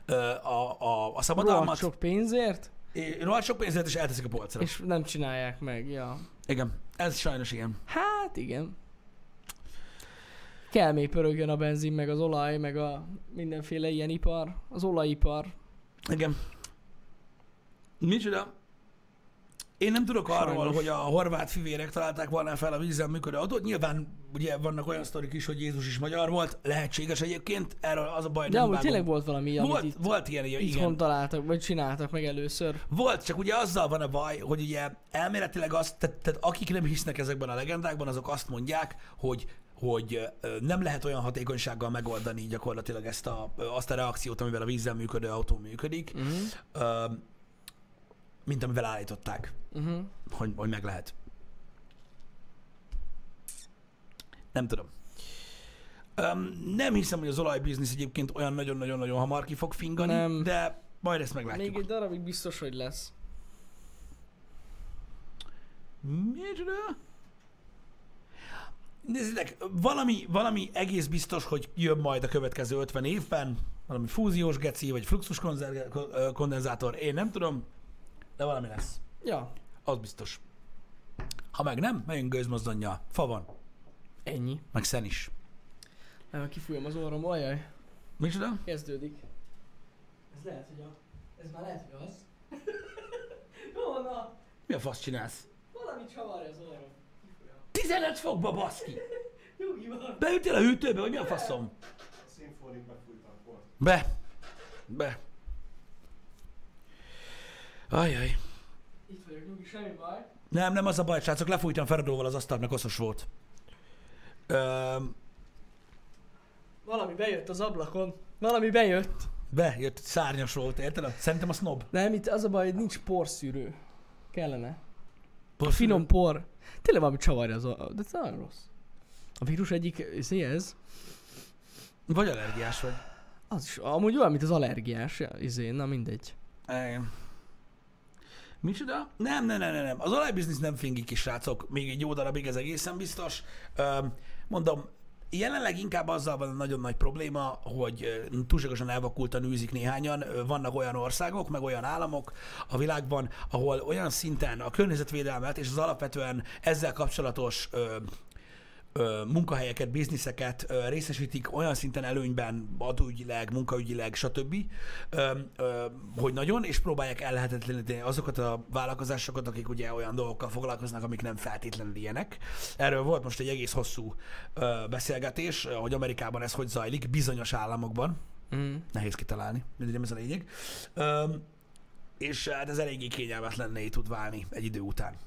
a, a, a Rohadt szabadalmat, sok pénzért, rohadt sok pénzért, és elteszik a polcra. És... nem csinálják meg, ja. Igen, ez sajnos ilyen. Hát igen. Kell még pörögjön a benzin, meg az olaj, meg a mindenféle ilyen ipar. Az olajipar. Igen. Micsoda? Én nem tudok arról, Sajnos. hogy a horvát fivérek találták volna fel a vízzel működő autót. Nyilván ugye vannak olyan sztorik is, hogy Jézus is magyar volt. Lehetséges egyébként. Erről az a baj, De nem amúgy tényleg volt valami, amit volt, itt, volt ilyen, igen. itthon találtak, vagy csináltak meg először. Volt, csak ugye azzal van a baj, hogy ugye elméletileg azt, tehát, tehát akik nem hisznek ezekben a legendákban, azok azt mondják, hogy hogy nem lehet olyan hatékonysággal megoldani gyakorlatilag ezt a, azt a reakciót, amivel a vízzel működő autó működik, Uh-huh. mint amivel állították, Uh-huh. hogy, hogy meg lehet. Nem tudom. Nem hiszem, hogy az olajbiznisz egyébként olyan nagyon-nagyon-nagyon hamar ki fog fingani, Nem. de majd ezt meglátjuk. Még egy darabig biztos, hogy lesz. Micsoda? Nézzétek, valami, valami egész biztos, hogy jön majd a következő 50 évben, valami fúziós geci, vagy fluxus kondenzátor, én nem tudom, de valami lesz. Ja, Az biztos. Ha meg nem, megyünk gőzmozdonnyal. Fa van, ennyi. meg szen is. Nem, kifújom az orrom, ajaj. Micsoda? Kezdődik. Ez lehet, hogy a... Ez már lehet, hogy az. Jó, na. Mi a fasz csinálsz? Valamit csavarja az orrom. Kifújom. 15 fokba, baszki! Beütél a hűtőbe, vagy mi a faszom? A a. Be. Be. Ajaj. Itt vagyok, nyugi, semmi baj. Nem, nem az a baj, srácok, lefújtam Feradóval az asztalt, mert koszos volt. Öm, Valami bejött az ablakon. Valami bejött. bejött, szárnyas volt, érted? Szerintem a snob. Nem, itt az a baj, hogy nincs porszűrő. Kellene. Porszívő. Finom por. Tényleg valami csavarja az. De ez nagyon rossz. A vírus egyik, izé ez? Vagy allergiás vagy. Az is, amúgy olyan, mint az allergiás, izé, na mindegy. Igen. Micsoda? Nem, nem, nem, nem, nem. Az olajbiznisz nem fingi ki, srácok. Még egy jó darabig ez egészen biztos. Öm, mondom, jelenleg inkább azzal van nagyon nagy probléma, hogy túlságosan elvakultan űzik néhányan. Vannak olyan országok, meg olyan államok a világban, ahol olyan szinten a környezetvédelmet és az alapvetően ezzel kapcsolatos ö, munkahelyeket, bizniszeket részesítik olyan szinten előnyben, adóügyileg, munkaügyileg, stb., hogy nagyon, és próbálják ellehetetleníteni azokat a vállalkozásokat, akik ugye olyan dolgokkal foglalkoznak, amik nem feltétlenül ilyenek. Erről volt most egy egész hosszú beszélgetés, hogy Amerikában ez hogy zajlik, bizonyos államokban, Mm. nehéz kitalálni, mindegy, nem ez a lényeg. És hát ez eléggé kényelmetlenné tud válni egy idő után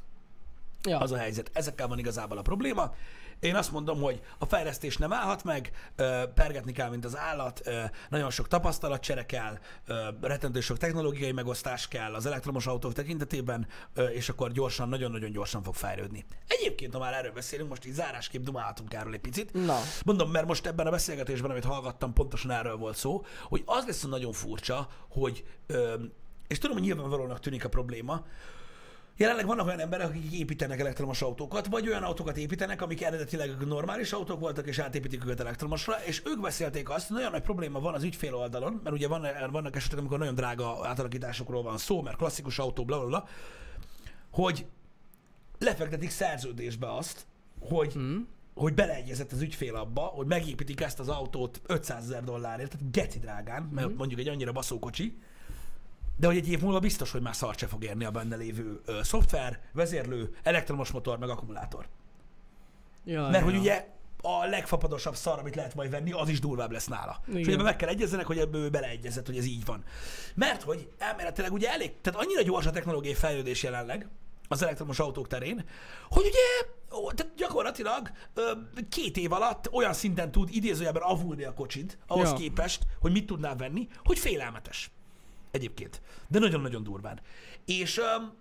Ja. az a helyzet. Ezekkel van igazából a probléma. Én azt mondom, hogy a fejlesztés nem állhat meg, pergetni kell, mint az állat, nagyon sok tapasztalatcsere kell, rettentő sok technológiai megosztás kell az elektromos autók tekintetében, és akkor gyorsan, nagyon-nagyon gyorsan fog fejlődni. Egyébként, ha már erről beszélünk, most így zárásképp dumálhatunk erről egy picit. Na. Mondom, mert most ebben a beszélgetésben, amit hallgattam, pontosan erről volt szó, hogy az lesz nagyon furcsa, hogy, és tudom, hogy nyilvánvalónak tűnik a probléma, Jelenleg vannak olyan emberek, akik építenek elektromos autókat, vagy olyan autókat építenek, amik eredetileg normális autók voltak, és átépítik őket elektromosra, és ők beszélték azt, hogy nagyon nagy probléma van az ügyfél oldalon, mert ugye van, vannak esetek, amikor nagyon drága átalakításokról van szó, mert klasszikus autó, bla, bla, bla hogy lefektetik szerződésbe azt, hogy Mm. hogy beleegyezett az ügyfél abba, hogy megépítik ezt az autót 500 ezer dollárért, tehát geci drágán, mert Mhm. mondjuk egy annyira baszókocsi, de hogy egy év múlva biztos, hogy már szart se fog érni a benne lévő ö, szoftver, vezérlő, elektromos motor, meg akkumulátor. Ja, Mert ja. hogy ugye a legfapadosabb szar, amit lehet majd venni, az is durvább lesz nála. Igen. És ebben meg kell egyezzenek, hogy ebből ő beleegyezett, hogy ez így van. Mert hogy elméletileg ugye elég, tehát annyira gyors a technológiai fejlődés jelenleg az elektromos autók terén, hogy ugye tehát gyakorlatilag két év alatt olyan szinten tud idézőjelben avulni a kocsid, ahhoz Ja. képest, hogy mit tudnál venni, hogy félelmetes. Egyébként. De nagyon-nagyon durván. És öm,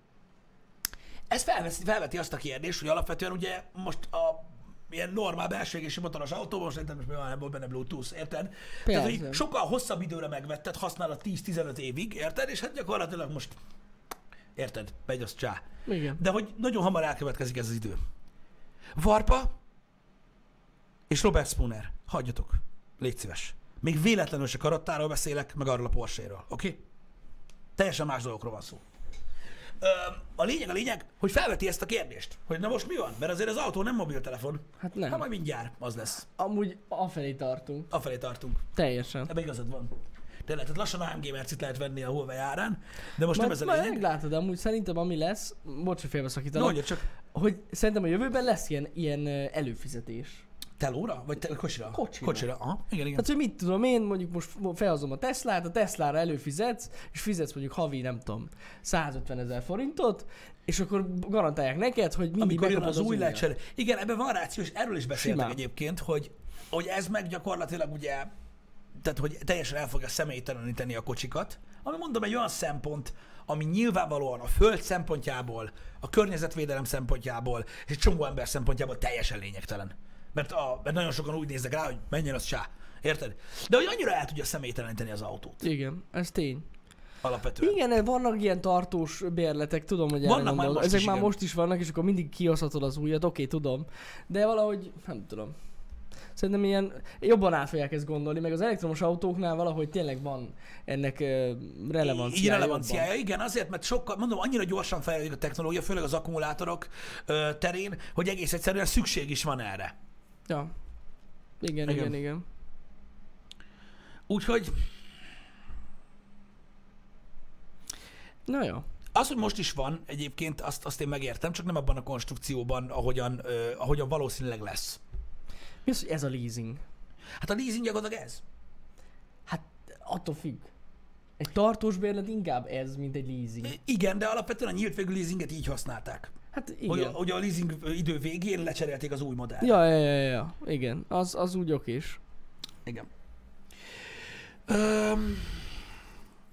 ez felveszi, felveti azt a kérdést, hogy alapvetően ugye most a ilyen normál belső égési motoros autóban, most érted, most van, ebből benne Bluetooth, érted? Tehát, hogy Persze. sokkal hosszabb időre megvetted, használod 10-15 évig, érted? És hát gyakorlatilag most, érted, megy az csá. Igen. De hogy nagyon hamar elkövetkezik ez az idő. Varpa és Robert Spooner, hagyjatok, légy szíves. Még véletlenül se karattáról beszélek, meg arról a Porsche-ről, oké? Okay? Teljesen más dolgokról van szó. Ö, a lényeg a lényeg, hogy felveti ezt a kérdést, hogy na most mi van? Mert azért az autó nem mobiltelefon. Hát nem. Ha majd mindjárt az lesz. Amúgy afelé tartunk. Afelé tartunk. Teljesen. Ebben igazad van. Tényleg, tehát lassan AMG mercit lehet venni a Huawei árán, de most nem Majd, ez a lényeg. meglátod, amúgy szerintem ami lesz, bocs, hogy Na, félbeszakítanak, mondja csak, hogy szerintem a jövőben lesz ilyen, ilyen előfizetés. Telóra? Vagy te, kocsira? Kocsira. Kocsira, aha. Igen, igen. Tehát, hogy mit tudom én, mondjuk most felhozom a Teslát, a Teslára előfizetsz, és fizetsz mondjuk havi, nem tudom, 150 ezer forintot, és akkor garantálják neked, hogy mindig Amikor jön megkapod az új újat. lecser. Igen, ebben van ráció, és erről is beszéltek Simán. egyébként, hogy, hogy ez meg gyakorlatilag ugye, tehát hogy teljesen el fogja személyteleníteni a kocsikat, ami mondom egy olyan szempont, ami nyilvánvalóan a föld szempontjából, a környezetvédelem szempontjából, és egy csomó ember szempontjából teljesen lényegtelen. Mert, a, mert nagyon sokan úgy néznek rá, hogy menjen az sá. Érted? De hogy annyira el tudja személyteleníteni az autót. Igen, ez tény. alapvetően. Igen, vannak ilyen tartós bérletek, tudom, hogy Vannak már most Ezek is, már igen. most is vannak, és akkor mindig kihozhatod az újat, oké, tudom. De valahogy, nem tudom. Szerintem ilyen, jobban át fogják ezt gondolni, meg az elektromos autóknál valahogy tényleg van ennek uh, relevanciája. Így relevanciája, igen, azért, mert sokkal, mondom, annyira gyorsan fejlődik a technológia, főleg az akkumulátorok terén, hogy egész egyszerűen szükség is van erre. Ja. Igen, Igen. igen, igen. Úgyhogy Na jó. az, hogy most is van egyébként, azt, azt én megértem, csak nem abban a konstrukcióban, ahogyan, ö, ahogyan valószínűleg lesz. Mi az, hogy ez a leasing? Hát a leasing gyakorlatilag ez. Hát attól függ. Egy tartós bérlet inkább ez, mint egy leasing. Igen, de alapvetően a nyílt végű leasinget így használták. Hát Hogy, igen. hogy a leasing idő végén lecserélték az új modellt. Ja, ja, ja, ja. Igen. Az, az úgy okés. Igen. Öm,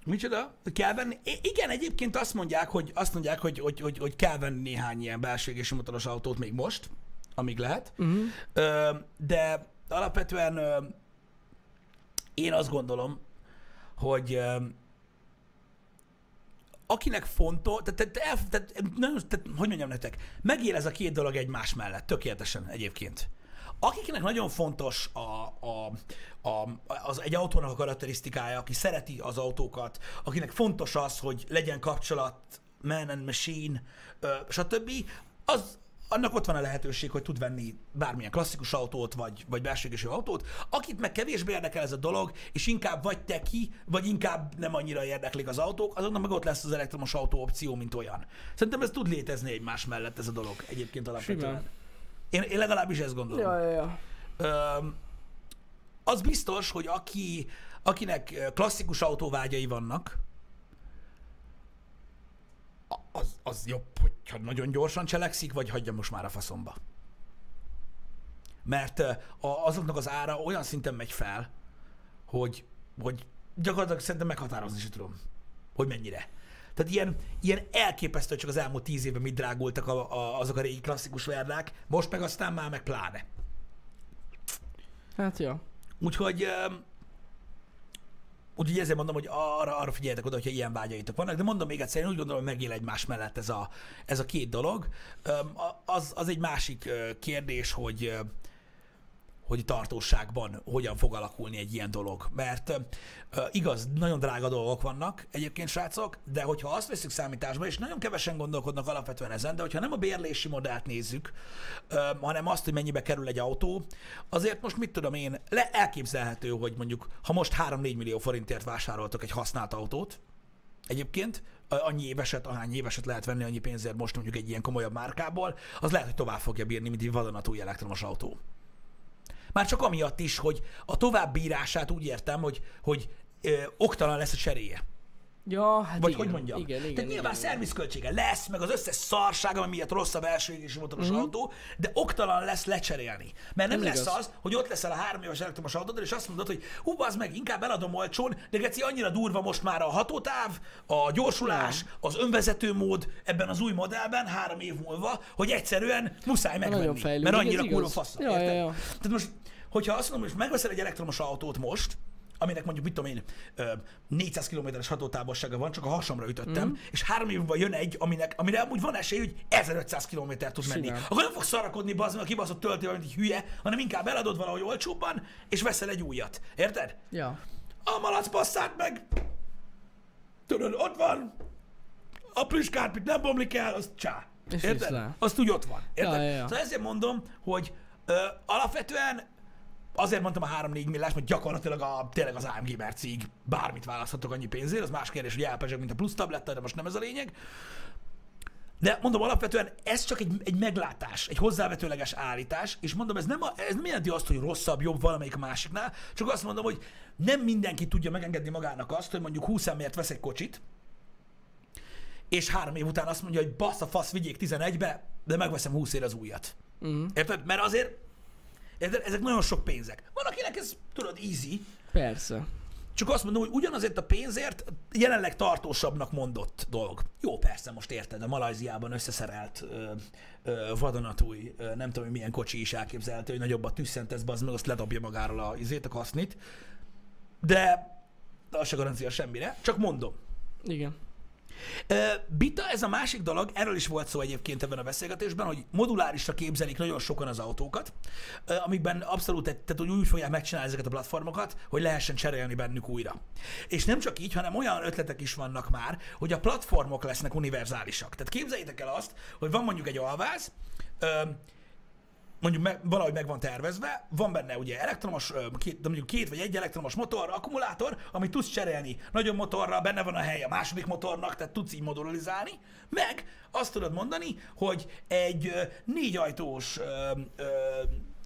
micsoda? Kell venni? I- igen, egyébként azt mondják, hogy, azt mondják, hogy, hogy, hogy, hogy kell venni néhány ilyen belső motoros autót még most, amíg lehet. Uh-huh. Öm, de alapvetően öm, én azt gondolom, hogy öm, akinek fontos, tehát, tehát, tehát, tehát, nagyon, tehát, hogy mondjam nektek, megél ez a két dolog egymás mellett, tökéletesen egyébként. Akiknek nagyon fontos a, a, a, az egy autónak a karakterisztikája, aki szereti az autókat, akinek fontos az, hogy legyen kapcsolat, man and machine, ö, stb., az, annak ott van a lehetőség, hogy tud venni bármilyen klasszikus autót, vagy, vagy belsőgésű autót. Akit meg kevésbé érdekel ez a dolog, és inkább vagy teki, vagy inkább nem annyira érdeklik az autók, azoknak meg ott lesz az elektromos autó opció, mint olyan. Szerintem ez tud létezni egymás mellett ez a dolog egyébként alapvetően. Simán. Én, én legalábbis ezt gondolom. Ja, ja, ja. Öm, az biztos, hogy aki, akinek klasszikus autóvágyai vannak, az, az jobb, hogyha nagyon gyorsan cselekszik, vagy hagyja most már a faszomba. Mert azoknak az ára olyan szinten megy fel, hogy, hogy gyakorlatilag szerintem meghatározni sem tudom, hogy mennyire. Tehát ilyen, ilyen elképesztő, csak az elmúlt tíz évben mit drágultak a, a, azok a régi klasszikus verdák, most meg aztán már meg pláne. Hát ja. Úgyhogy, úgyhogy ezért mondom, hogy arra, arra figyeljetek oda, hogyha ilyen vágyaitok vannak, de mondom még egyszer, én úgy gondolom, hogy megél egymás mellett ez a, ez a két dolog. Az, az egy másik kérdés, hogy hogy tartóságban hogyan fog alakulni egy ilyen dolog. Mert ö, igaz, nagyon drága dolgok vannak egyébként, srácok, de hogyha azt veszük számításba, és nagyon kevesen gondolkodnak alapvetően ezen, de hogyha nem a bérlési modellt nézzük, ö, hanem azt, hogy mennyibe kerül egy autó, azért most mit tudom én, le elképzelhető, hogy mondjuk, ha most 3-4 millió forintért vásároltok egy használt autót, egyébként, annyi éveset, ahány éveset lehet venni annyi pénzért most mondjuk egy ilyen komolyabb márkából, az lehet, hogy tovább fogja bírni, mint egy vadonatúj elektromos autó. Már csak amiatt is, hogy a továbbírását úgy értem, hogy, hogy ö, oktalan lesz a cseréje. Ja, hát Vagy igen. hogy mondjam? Igen, igen, Tehát nyilván igen, szervizköltsége lesz, meg az összes szarság, ami miatt rossz a belső égési motoros Mhm. autó, de oktalan lesz lecserélni. Mert nem Ez lesz igaz. az, hogy ott leszel a három éves elektromos autódon, és azt mondod, hogy hú, az meg, inkább eladom olcsón, de geci, annyira durva most már a hatótáv, a gyorsulás, az önvezető mód ebben az új modellben három év múlva, hogy egyszerűen muszáj megvenni. Mert annyira kurva fasz. Ja, ja, ja. Tehát most, hogyha azt mondom, hogy megveszel egy elektromos autót most, aminek mondjuk, mit tudom én, ö, 400 kilométeres hatótávolsága van, csak a hasamra ütöttem, Mhm. és három év múlva jön egy, aminek, amire amúgy van esély, hogy 1500 kilométert tud menni. Simán. Akkor nem fogsz szarakodni, bazd meg a kibaszott töltővel, mint egy hülye, hanem inkább eladod valahogy olcsóbban, és veszel egy újat. Érted? Ja. A malac passzát meg, tudod, ott van, a plüskárpit nem bomlik el, az csá. És Érted? Azt úgy ott van. Érted? Ja, ja, ja. Szóval ezért mondom, hogy ö, alapvetően azért mondtam a 3-4 millás, mert gyakorlatilag a, tényleg az AMG mercig bármit választhatok annyi pénzért, az más kérdés, hogy elpezseg, mint a plusz tabletta, de most nem ez a lényeg. De mondom, alapvetően ez csak egy, egy meglátás, egy hozzávetőleges állítás, és mondom, ez nem, a, ez nem jelenti azt, hogy rosszabb, jobb valamelyik a másiknál, csak azt mondom, hogy nem mindenki tudja megengedni magának azt, hogy mondjuk 20 emért vesz egy kocsit, és három év után azt mondja, hogy bassz a fasz, vigyék 11-be, de megveszem 20 ér az újat. Mm. Érted? Mert azért érted? ezek nagyon sok pénzek. Van, akinek ez, tudod, easy, Persze. csak azt mondom, hogy ugyanazért a pénzért jelenleg tartósabbnak mondott dolog. Jó, persze, most érted, a Malajziában összeszerelt ö, ö, vadonatúj, ö, nem tudom, hogy milyen kocsi is elképzelhető, hogy nagyobbat tüsszentesz, az meg azt ledobja magáról a izét, a kasznit. De, de az se garancia semmire. Csak mondom. Igen. Bita, ez a másik dolog, erről is volt szó egyébként ebben a beszélgetésben, hogy modulárisra képzelik nagyon sokan az autókat, amikben abszolút, tehát hogy úgy fogják megcsinálni ezeket a platformokat, hogy lehessen cserélni bennük újra. És nem csak így, hanem olyan ötletek is vannak már, hogy a platformok lesznek univerzálisak. Tehát képzeljétek el azt, hogy van mondjuk egy alváz, mondjuk meg, valahogy meg van tervezve, van benne ugye elektromos, két, de mondjuk két vagy egy elektromos motor, akkumulátor, amit tudsz cserélni nagyobb motorra, benne van a hely a második motornak, tehát tudsz így modularizálni, meg azt tudod mondani, hogy egy ö, négy ajtós ö, ö,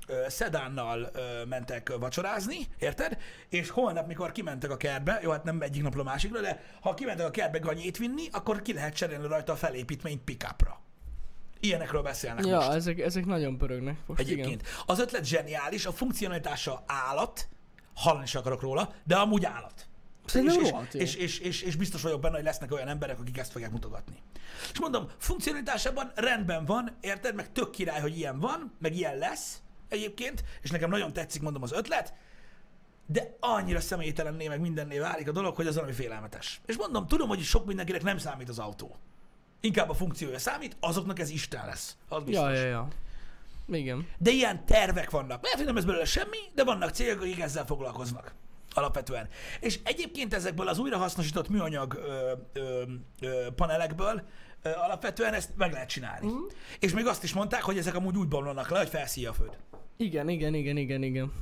ö, szedánnal mentek vacsorázni, érted? És holnap, mikor kimentek a kertbe, jó, hát nem egyik napról másikra, de ha kimentek a kertbe ganyét vinni, akkor ki lehet cserélni rajta a felépítményt pickupra. Ilyenekről beszélnek most. Ja, ezek, ezek nagyon pörögnek most, Egyébként. Az ötlet zseniális, a funkcionalitása állat, hallani is akarok róla, de amúgy állat. És, és, és, és, és, és, biztos vagyok benne, hogy lesznek olyan emberek, akik ezt fogják mutogatni. És mondom, funkcionalitásában rendben van, érted? Meg tök király, hogy ilyen van, meg ilyen lesz egyébként, és nekem nagyon tetszik, mondom, az ötlet, de annyira személytelenné, meg mindenné válik a dolog, hogy az valami félelmetes. És mondom, tudom, hogy sok mindenkinek nem számít az autó. Inkább a funkciója számít, azoknak ez Isten lesz. Az biztos. Ja, ja, ja. Igen. De ilyen tervek vannak. Lehet, hogy nem ez belőle semmi, de vannak cégek, akik ezzel foglalkoznak. Alapvetően. És egyébként ezekből az újrahasznosított műanyag ö, ö, ö, panelekből ö, alapvetően ezt meg lehet csinálni. Mm. És még azt is mondták, hogy ezek amúgy úgy bomlanak le, hogy felszíja a föld. Igen, igen, igen, igen, igen.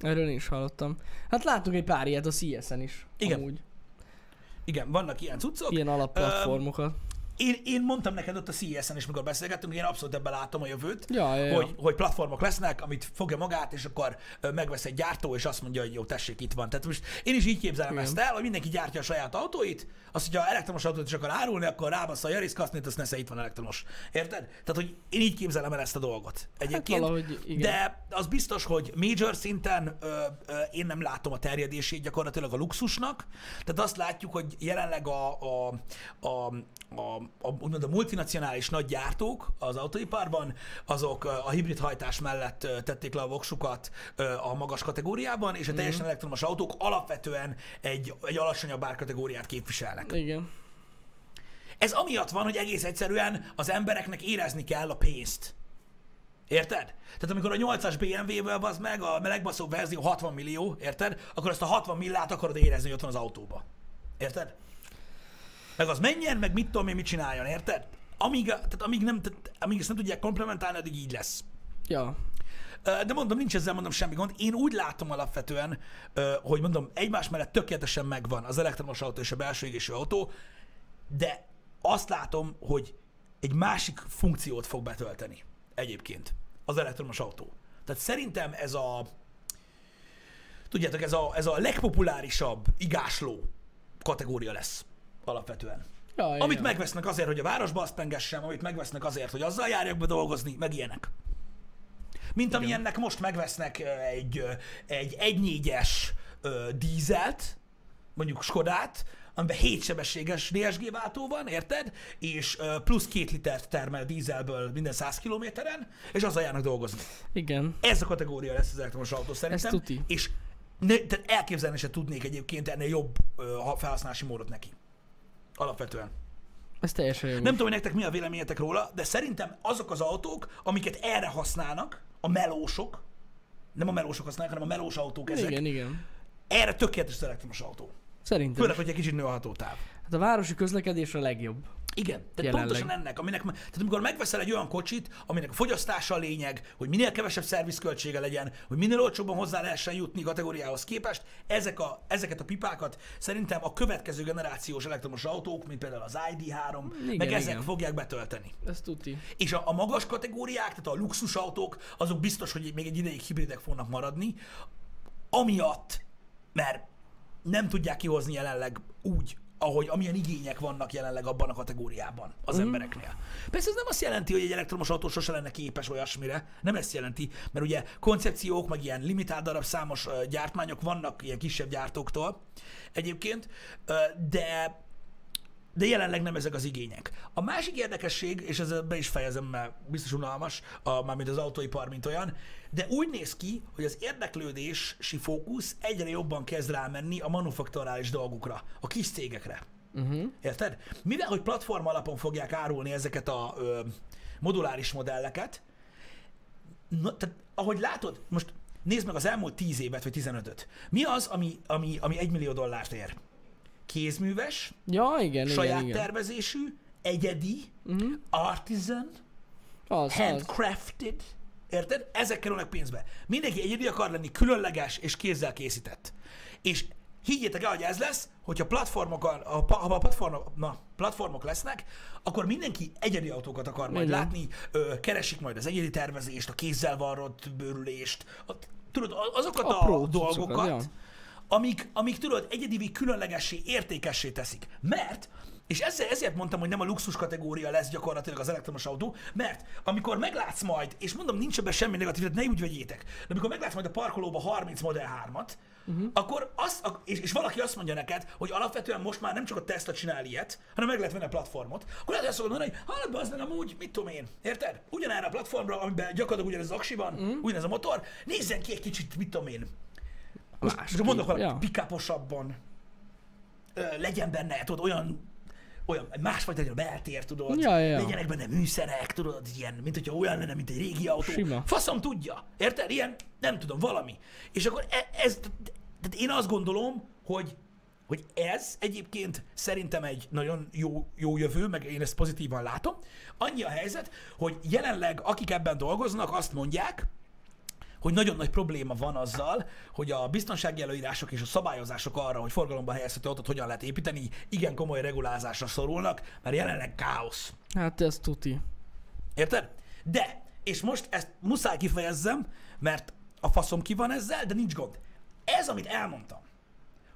Erről én is hallottam. Hát látunk egy pár ilyet a CS-en is. Igen. Amúgy. Igen, vannak ilyen cuccok. Ilyen alapplatformokat. Én, én mondtam neked ott a CES-en is, mikor beszélgettünk, én abszolút ebben látom a jövőt, Ja, ja, ja. hogy, hogy platformok lesznek, amit fogja magát, és akkor megvesz egy gyártó, és azt mondja, hogy jó, tessék, itt van. Tehát most én is így képzelem Igen. ezt el, hogy mindenki gyártja a saját autóit, azt, hogyha elektromos autót is akar árulni, akkor rábassza a Yaris kasznét, azt nesze itt van elektromos. Érted? Tehát, hogy én így képzelem el ezt a dolgot. Egyébként. Hát valahogy igen. De az biztos, hogy major szinten ö, ö, én nem látom a terjedését gyakorlatilag a luxusnak. Tehát azt látjuk, hogy jelenleg a, a, a, a, a, úgymond a multinacionális nagy gyártók az autóiparban, azok a hibrid hajtás mellett tették le a voksukat a magas kategóriában, és a teljesen elektromos autók alapvetően egy, egy alacsonyabb árkategóriát képviselnek. Igen. Ez amiatt van, hogy egész egyszerűen az embereknek érezni kell a pénzt. Érted? Tehát amikor a 8-as BMW-vel az meg a melegbaszó verzió 60 millió, érted? Akkor ezt a 60 millát akarod érezni, hogy ott van az autóba. Érted? Meg az menjen, meg mit tudom én, mit csináljon, érted? Amíg, tehát amíg, nem, tehát amíg ezt nem tudják komplementálni, addig így lesz. Ja. De mondom, nincs ezzel mondom semmi gond. Én úgy látom alapvetően, hogy mondom, egymás mellett tökéletesen megvan az elektromos autó és a belső égésű autó, de azt látom, hogy egy másik funkciót fog betölteni egyébként az elektromos autó. Tehát szerintem ez a tudjátok, ez a, ez a legpopulárisabb igásló kategória lesz alapvetően. Ja, Amit ja. megvesznek azért, hogy a városba azt pengessem, amit megvesznek azért, hogy azzal járjak be dolgozni, meg ilyenek. Mint amilyennek most megvesznek egy, egy 1.4-es ö, dízelt, mondjuk Skodát, amiben 7 sebességes DSG váltó van, érted? És plusz 2 litert termel dízelből minden 100 kilométeren, és azzal járnak dolgozni. Igen. Ez a kategória lesz az elektromos autó szerintem. tuti. És ne, tehát elképzelni se tudnék egyébként ennél jobb ö, felhasználási módot neki. Alapvetően. Ez teljesen jó. Nem tudom, hogy nektek mi a véleményetek róla, de szerintem azok az autók, amiket erre használnak, a melósok, nem a melósok használják, hanem a melós autók ezek, Igen, igen. erre tökéletes az elektromos autó. Szerintem. Főleg, hogy egy kicsit nő a hatótáv. Hát a városi közlekedés a legjobb. Igen, tehát Jelenleg. pontosan ennek, aminek, tehát amikor megveszel egy olyan kocsit, aminek a fogyasztása a lényeg, hogy minél kevesebb szervizköltsége legyen, hogy minél olcsóbban hozzá lehessen jutni kategóriához képest, ezek a, ezeket a pipákat szerintem a következő generációs elektromos autók, mint például az ID3, Igen, meg ezek igen. fogják betölteni. Ez tuti. És a, a magas kategóriák, tehát a luxusautók, azok biztos, hogy még egy ideig hibridek fognak maradni, amiatt, mert nem tudják kihozni jelenleg úgy, ahogy amilyen igények vannak jelenleg abban a kategóriában az mm. embereknél. Persze ez nem azt jelenti, hogy egy elektromos autó sose lenne képes olyasmire, nem ezt jelenti, mert ugye koncepciók, meg ilyen limitált darab számos gyártmányok vannak ilyen kisebb gyártóktól egyébként, de de jelenleg nem ezek az igények. A másik érdekesség, és ezzel be is fejezem, mert biztos unalmas, a, mármint az autóipar, mint olyan, de úgy néz ki, hogy az érdeklődési fókusz egyre jobban kezd rámenni a manufakturális dolgokra, a kis cégekre. Uh-huh. Érted? Mivel, hogy platform alapon fogják árulni ezeket a ö, moduláris modelleket, na, tehát, ahogy látod, most nézd meg az elmúlt 10 évet, vagy 15-öt. Mi az, ami, ami, ami 1 millió dollárt ér? Kézműves, Ja, igen, saját igen, igen. tervezésű, egyedi, Uh-huh. artisan, Az, az. handcrafted, érted? Ezek kerülnek pénzbe. Mindenki egyedi akar lenni, különleges és kézzel készített. És higgyétek el, hogy ez lesz, hogyha platformokon, a, ha a platformok, na, platformok lesznek, akkor mindenki egyedi autókat akar majd Igen. látni, ö, keresik majd az egyedi tervezést, a kézzel varrott bőrülést, a, tudod, azokat Apró a cuccokat, dolgokat, ja. Amik, amik tudod, egyedivé különlegessé, értékessé teszik. Mert, és ezzel, ezért mondtam, hogy nem a luxus kategória lesz gyakorlatilag az elektromos autó, mert amikor meglátsz majd, és mondom, nincs ebben semmi negatív, tehát ne úgy vegyétek, de amikor meglátsz majd a parkolóba 30 Model 3-at, uh-huh. akkor azt, ak- és, és, valaki azt mondja neked, hogy alapvetően most már nem csak a Tesla csinál ilyet, hanem meg lehet venni a platformot, akkor lehet azt mondani, hogy hallod, az nem amúgy, mit tudom én, érted? Ugyanerre a platformra, amiben gyakorlatilag ugyanez az aksiban, uh-huh. ugyanez a motor, nézzen ki egy kicsit, mit tudom én, most, Másképp, most mondok valami ja. ö, legyen benne, tudod, olyan olyan, másfajta legyen a beltér, tudod, ja, ja. legyenek benne műszerek, tudod, ilyen, mint hogyha olyan lenne, mint egy régi autó. Sima. Faszom tudja, érted? Ilyen, nem tudom, valami. És akkor e- ez, tehát én azt gondolom, hogy hogy ez egyébként szerintem egy nagyon jó, jó jövő, meg én ezt pozitívan látom. Annyi a helyzet, hogy jelenleg akik ebben dolgoznak, azt mondják, hogy nagyon nagy probléma van azzal, hogy a biztonsági előírások és a szabályozások arra, hogy forgalomba helyezhető autót hogyan lehet építeni, igen komoly regulázásra szorulnak, mert jelenleg káosz. Hát ez tuti. Érted? De, és most ezt muszáj kifejezzem, mert a faszom ki van ezzel, de nincs gond. Ez, amit elmondtam,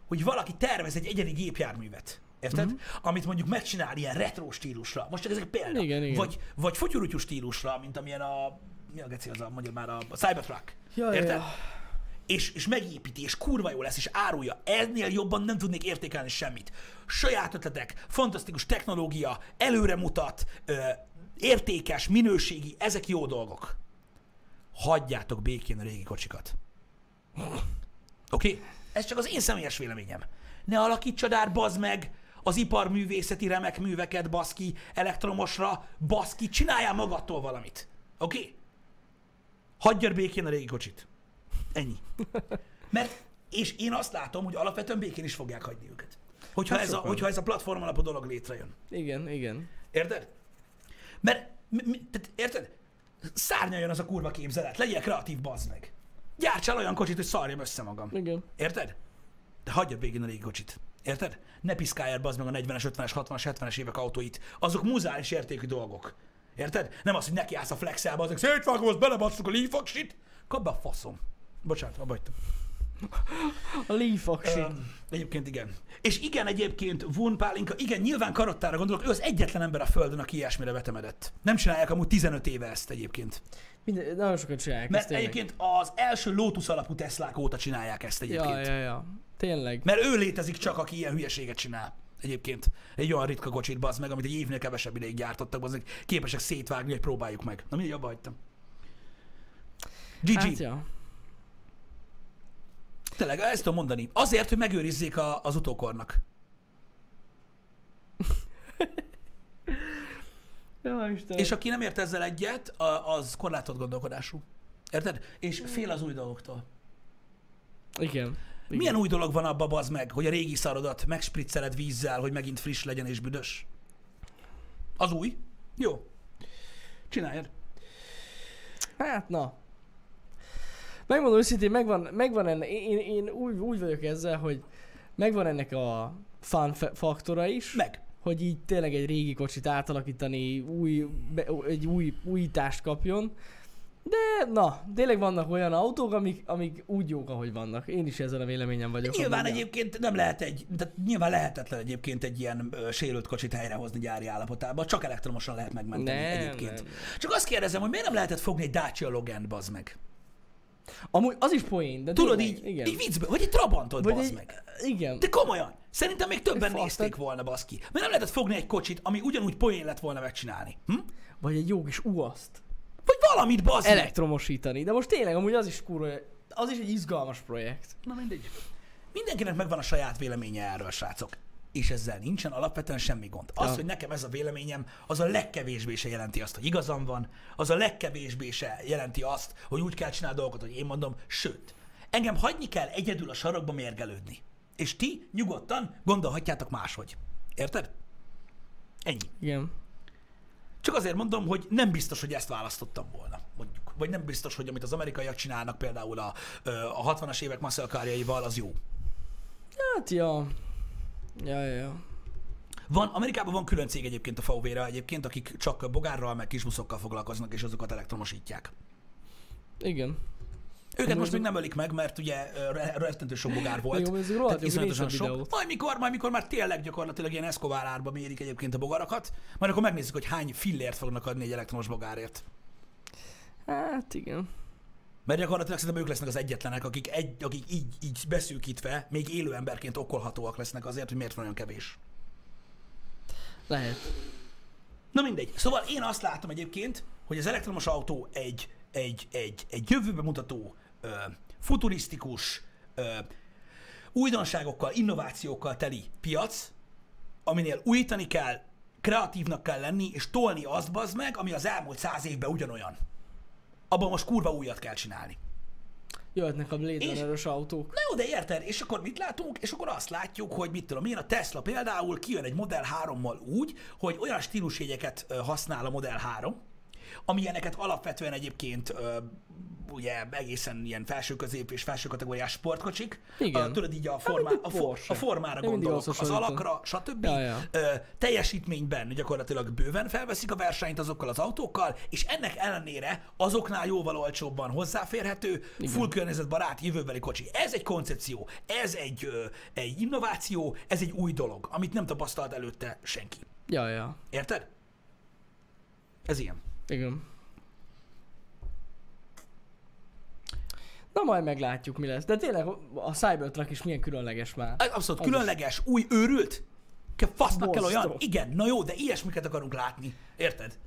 hogy valaki tervez egy egyedi gépjárművet, érted? Mm-hmm. Amit mondjuk megcsinál ilyen retro stílusra. Most csak ezek példa. Igen, igen. Vagy, vagy fotyurutyú stílusra, mint amilyen a... Mi a geci az a, mondja már a, a Cybertruck. Ja, érted? ja. és, és megépíti, és kurva jó lesz, és árulja. Ennél jobban nem tudnék értékelni semmit. Saját ötletek, fantasztikus technológia, előre mutat, ö, értékes, minőségi, ezek jó dolgok. Hagyjátok békén a régi kocsikat. Oké? Okay? Ez csak az én személyes véleményem. Ne alakítsad át, bazd meg, az iparművészeti remek műveket, baszki, elektromosra, baszki, csináljál magadtól valamit. Oké? Okay? Hagyjad békén a régi kocsit. Ennyi. Mert, és én azt látom, hogy alapvetően békén is fogják hagyni őket. Hogyha, Hát ez a, hogyha ez a platform alapú dolog létrejön. Igen, igen. Érted? Mert, mi, mi, tehát, érted? Szárnyaljon az a kurva képzelet, legyél kreatív, bazd meg. Gyártsál olyan kocsit, hogy szarjam össze magam. Igen. Érted? De hagyjad végén a régi kocsit. Érted? Ne piszkáljad bazd meg a 40-es, 50-es, 60-as, 70-es évek autóit. Azok muzális értékű dolgok. Érted? Nem az, hogy nekiállsz a flexelbe, azok szétvágom, belebasszuk a leafaksit. Kap be a faszom. Bocsánat, abba hagytam. A Leaf aksi. Öm, egyébként igen. És igen, egyébként Vun Pálinka, igen, nyilván Karottára gondolok, ő az egyetlen ember a Földön, aki ilyesmire vetemedett. Nem csinálják amúgy 15 éve ezt egyébként. Minden, nagyon sokat csinálják Mert ezt tényleg. egyébként az első Lotus alapú Teslák óta csinálják ezt egyébként. Ja, ja, ja. Tényleg. Mert ő létezik csak, aki ilyen hülyeséget csinál. Egyébként. Egy olyan ritka kocsit bazd meg, amit egy évnél kevesebb ideig gyártottak, bazd meg, képesek szétvágni, hogy próbáljuk meg. Na mindegy, abba hagytam. GG. Hát, ja. Tényleg, ezt tudom mondani. Azért, hogy megőrizzék a, az utókornak. Isten. És aki nem ért ezzel egyet, az korlátott gondolkodású. Érted? És fél az új dolgoktól. Igen. Igen. Milyen új dolog van abban, bazd meg, hogy a régi szarodat megspricceled vízzel, hogy megint friss legyen és büdös? Az új? Jó. Csináljad. Hát na. Megmondom őszintén, megvan, megvan ennek, én, én, úgy, úgy vagyok ezzel, hogy megvan ennek a fun faktora is, Meg. hogy így tényleg egy régi kocsit átalakítani, új, be, egy új újítást kapjon. De na, tényleg vannak olyan autók, amik, amik úgy jók, ahogy vannak. Én is ezzel a véleményem vagyok. Nyilván hogy egyébként nem lehet egy, tehát nyilván lehetetlen egyébként egy ilyen ö, sérült kocsit helyrehozni gyári állapotában, csak elektromosan lehet megmenteni Nem, egyébként. nem. Csak azt kérdezem, hogy miért nem lehetett fogni egy Dacia Logan, bazd meg? Amúgy az is poén, de Tudod így, igen. így viccbe, vagy egy Trabantot, Vagy bazd egy, meg. igen. De komolyan, szerintem még többen Egy nézték volna, baszki. Mert nem lehetett fogni egy kocsit, ami ugyanúgy poén lett volna megcsinálni. Hm? Vagy egy jó kis uaszt. Vagy valamit, bazd meg. Elektromosítani. De most tényleg, amúgy az is kurva, az is egy izgalmas projekt. Na mindegy. Mindenkinek megvan a saját véleménye erről, srácok. és ezzel nincsen alapvetően semmi gond. Az, Ja. hogy nekem ez a véleményem, az a legkevésbé se jelenti azt, hogy igazam van, az a legkevésbé se jelenti azt, hogy úgy kell csinálni dolgokat, hogy én mondom, sőt, engem hagyni kell egyedül a sarokba mérgelődni. És ti nyugodtan gondolhatjátok máshogy. Érted? Ennyi. Igen. Csak azért mondom, hogy nem biztos, hogy ezt választottam volna, mondjuk. Vagy nem biztos, hogy amit az amerikaiak csinálnak például a, a 60-as évek muscle carjaival, az jó. Hát, ja. Ja, ja, ja. Van, Amerikában van külön cég egyébként a VW-re egyébként, akik csak bogárral, meg kisbuszokkal foglalkoznak, és azokat elektromosítják. Igen. Őket Amúgy most még nem ölik meg, mert ugye rettentő sok bogár volt. Jó, ez jó, iszonyatosan sok. videót. Majd mikor, majd mikor már tényleg gyakorlatilag ilyen Escobar árba mérik egyébként a bogarakat, majd akkor megnézzük, hogy hány fillért fognak adni egy elektromos bogárért. Hát igen. Mert gyakorlatilag szerintem ők lesznek az egyetlenek, akik, egy, akik így, így beszűkítve, még élő emberként okolhatóak lesznek azért, hogy miért van olyan kevés. Lehet. Na mindegy. Szóval én azt látom egyébként, hogy az elektromos autó egy, egy, egy, egy jövőbe mutató, ö, futurisztikus, ö, újdonságokkal, innovációkkal teli piac, aminél újítani kell, kreatívnak kell lenni, és tolni azt bazd meg, ami az elmúlt száz évben ugyanolyan. Abban most kurva újat kell csinálni. Jöhetnek a Blade runner autók. Na jó, de érted? És akkor mit látunk? És akkor azt látjuk, hogy mit tudom én, a Tesla például kijön egy Model 3-mal úgy, hogy olyan stílusjegyeket használ a Model 3, amilyeneket alapvetően egyébként ö, ugye egészen ilyen felső közép és felső kategóriás sportkocsik. Igen. Ö, tudod így a, formá, mint a, for, a formára Én gondolok, az alakra, stb. Ja, ja. Ö, teljesítményben gyakorlatilag bőven felveszik a versenyt azokkal az autókkal, és ennek ellenére azoknál jóval olcsóbban hozzáférhető, Igen. full környezetbarát jövőbeli kocsi. Ez egy koncepció, ez egy, ö, egy innováció, ez egy új dolog, amit nem tapasztalt előtte senki. Ja, ja. Érted? Ez ilyen. Igen. Na majd meglátjuk, mi lesz. De tényleg a Cybertruck is milyen különleges már. Ez Abszolút Az különleges, új őrült. Ke fasznak kell olyan. Igen, na jó, de ilyesmiket akarunk látni. Érted?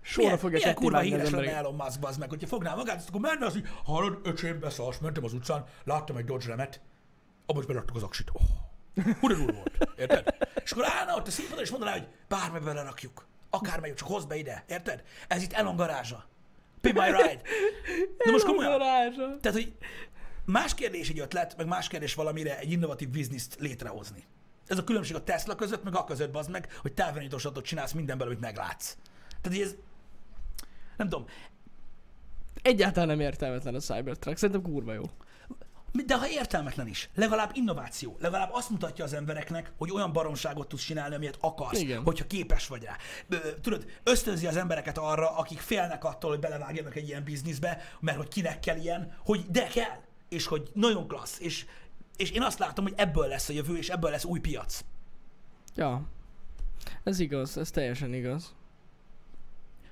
Sorra milyen, fogja milyen kurva híres lenne. Elon Musk, bazd meg, hogyha fogná magát, akkor menne az, hogy hallod, öcsém, beszalsz, mentem az utcán, láttam egy Dodge Remet, abban is beraktuk az aksit. Oh, hú, de durva volt, érted? És akkor állna ott a színpadon, és mondaná, hogy bármi belerakjuk. Akármelyik, csak hozd be ide, érted? Ez itt Elon garázsa. Be my ride. De most komolyan, tehát, hogy más kérdés egy ötlet, meg más kérdés valamire egy innovatív bizniszt létrehozni. Ez a különbség a Tesla között, meg a között, bazd meg, hogy távirányítósatot csinálsz mindenből, amit meglátsz. Tehát ez, nem tudom, Egyáltalán nem értelmetlen a Cybertruck. Szerintem kurva jó. De ha értelmetlen is, legalább innováció, legalább azt mutatja az embereknek, hogy olyan baromságot tudsz csinálni, amilyet akarsz, Igen. hogyha képes vagy rá. Tudod, ösztönzi az embereket arra, akik félnek attól, hogy belevágjanak egy ilyen bizniszbe, mert hogy kinek kell ilyen, hogy de kell, és hogy nagyon klassz, és, és én azt látom, hogy ebből lesz a jövő, és ebből lesz új piac. Ja. Ez igaz, ez teljesen igaz.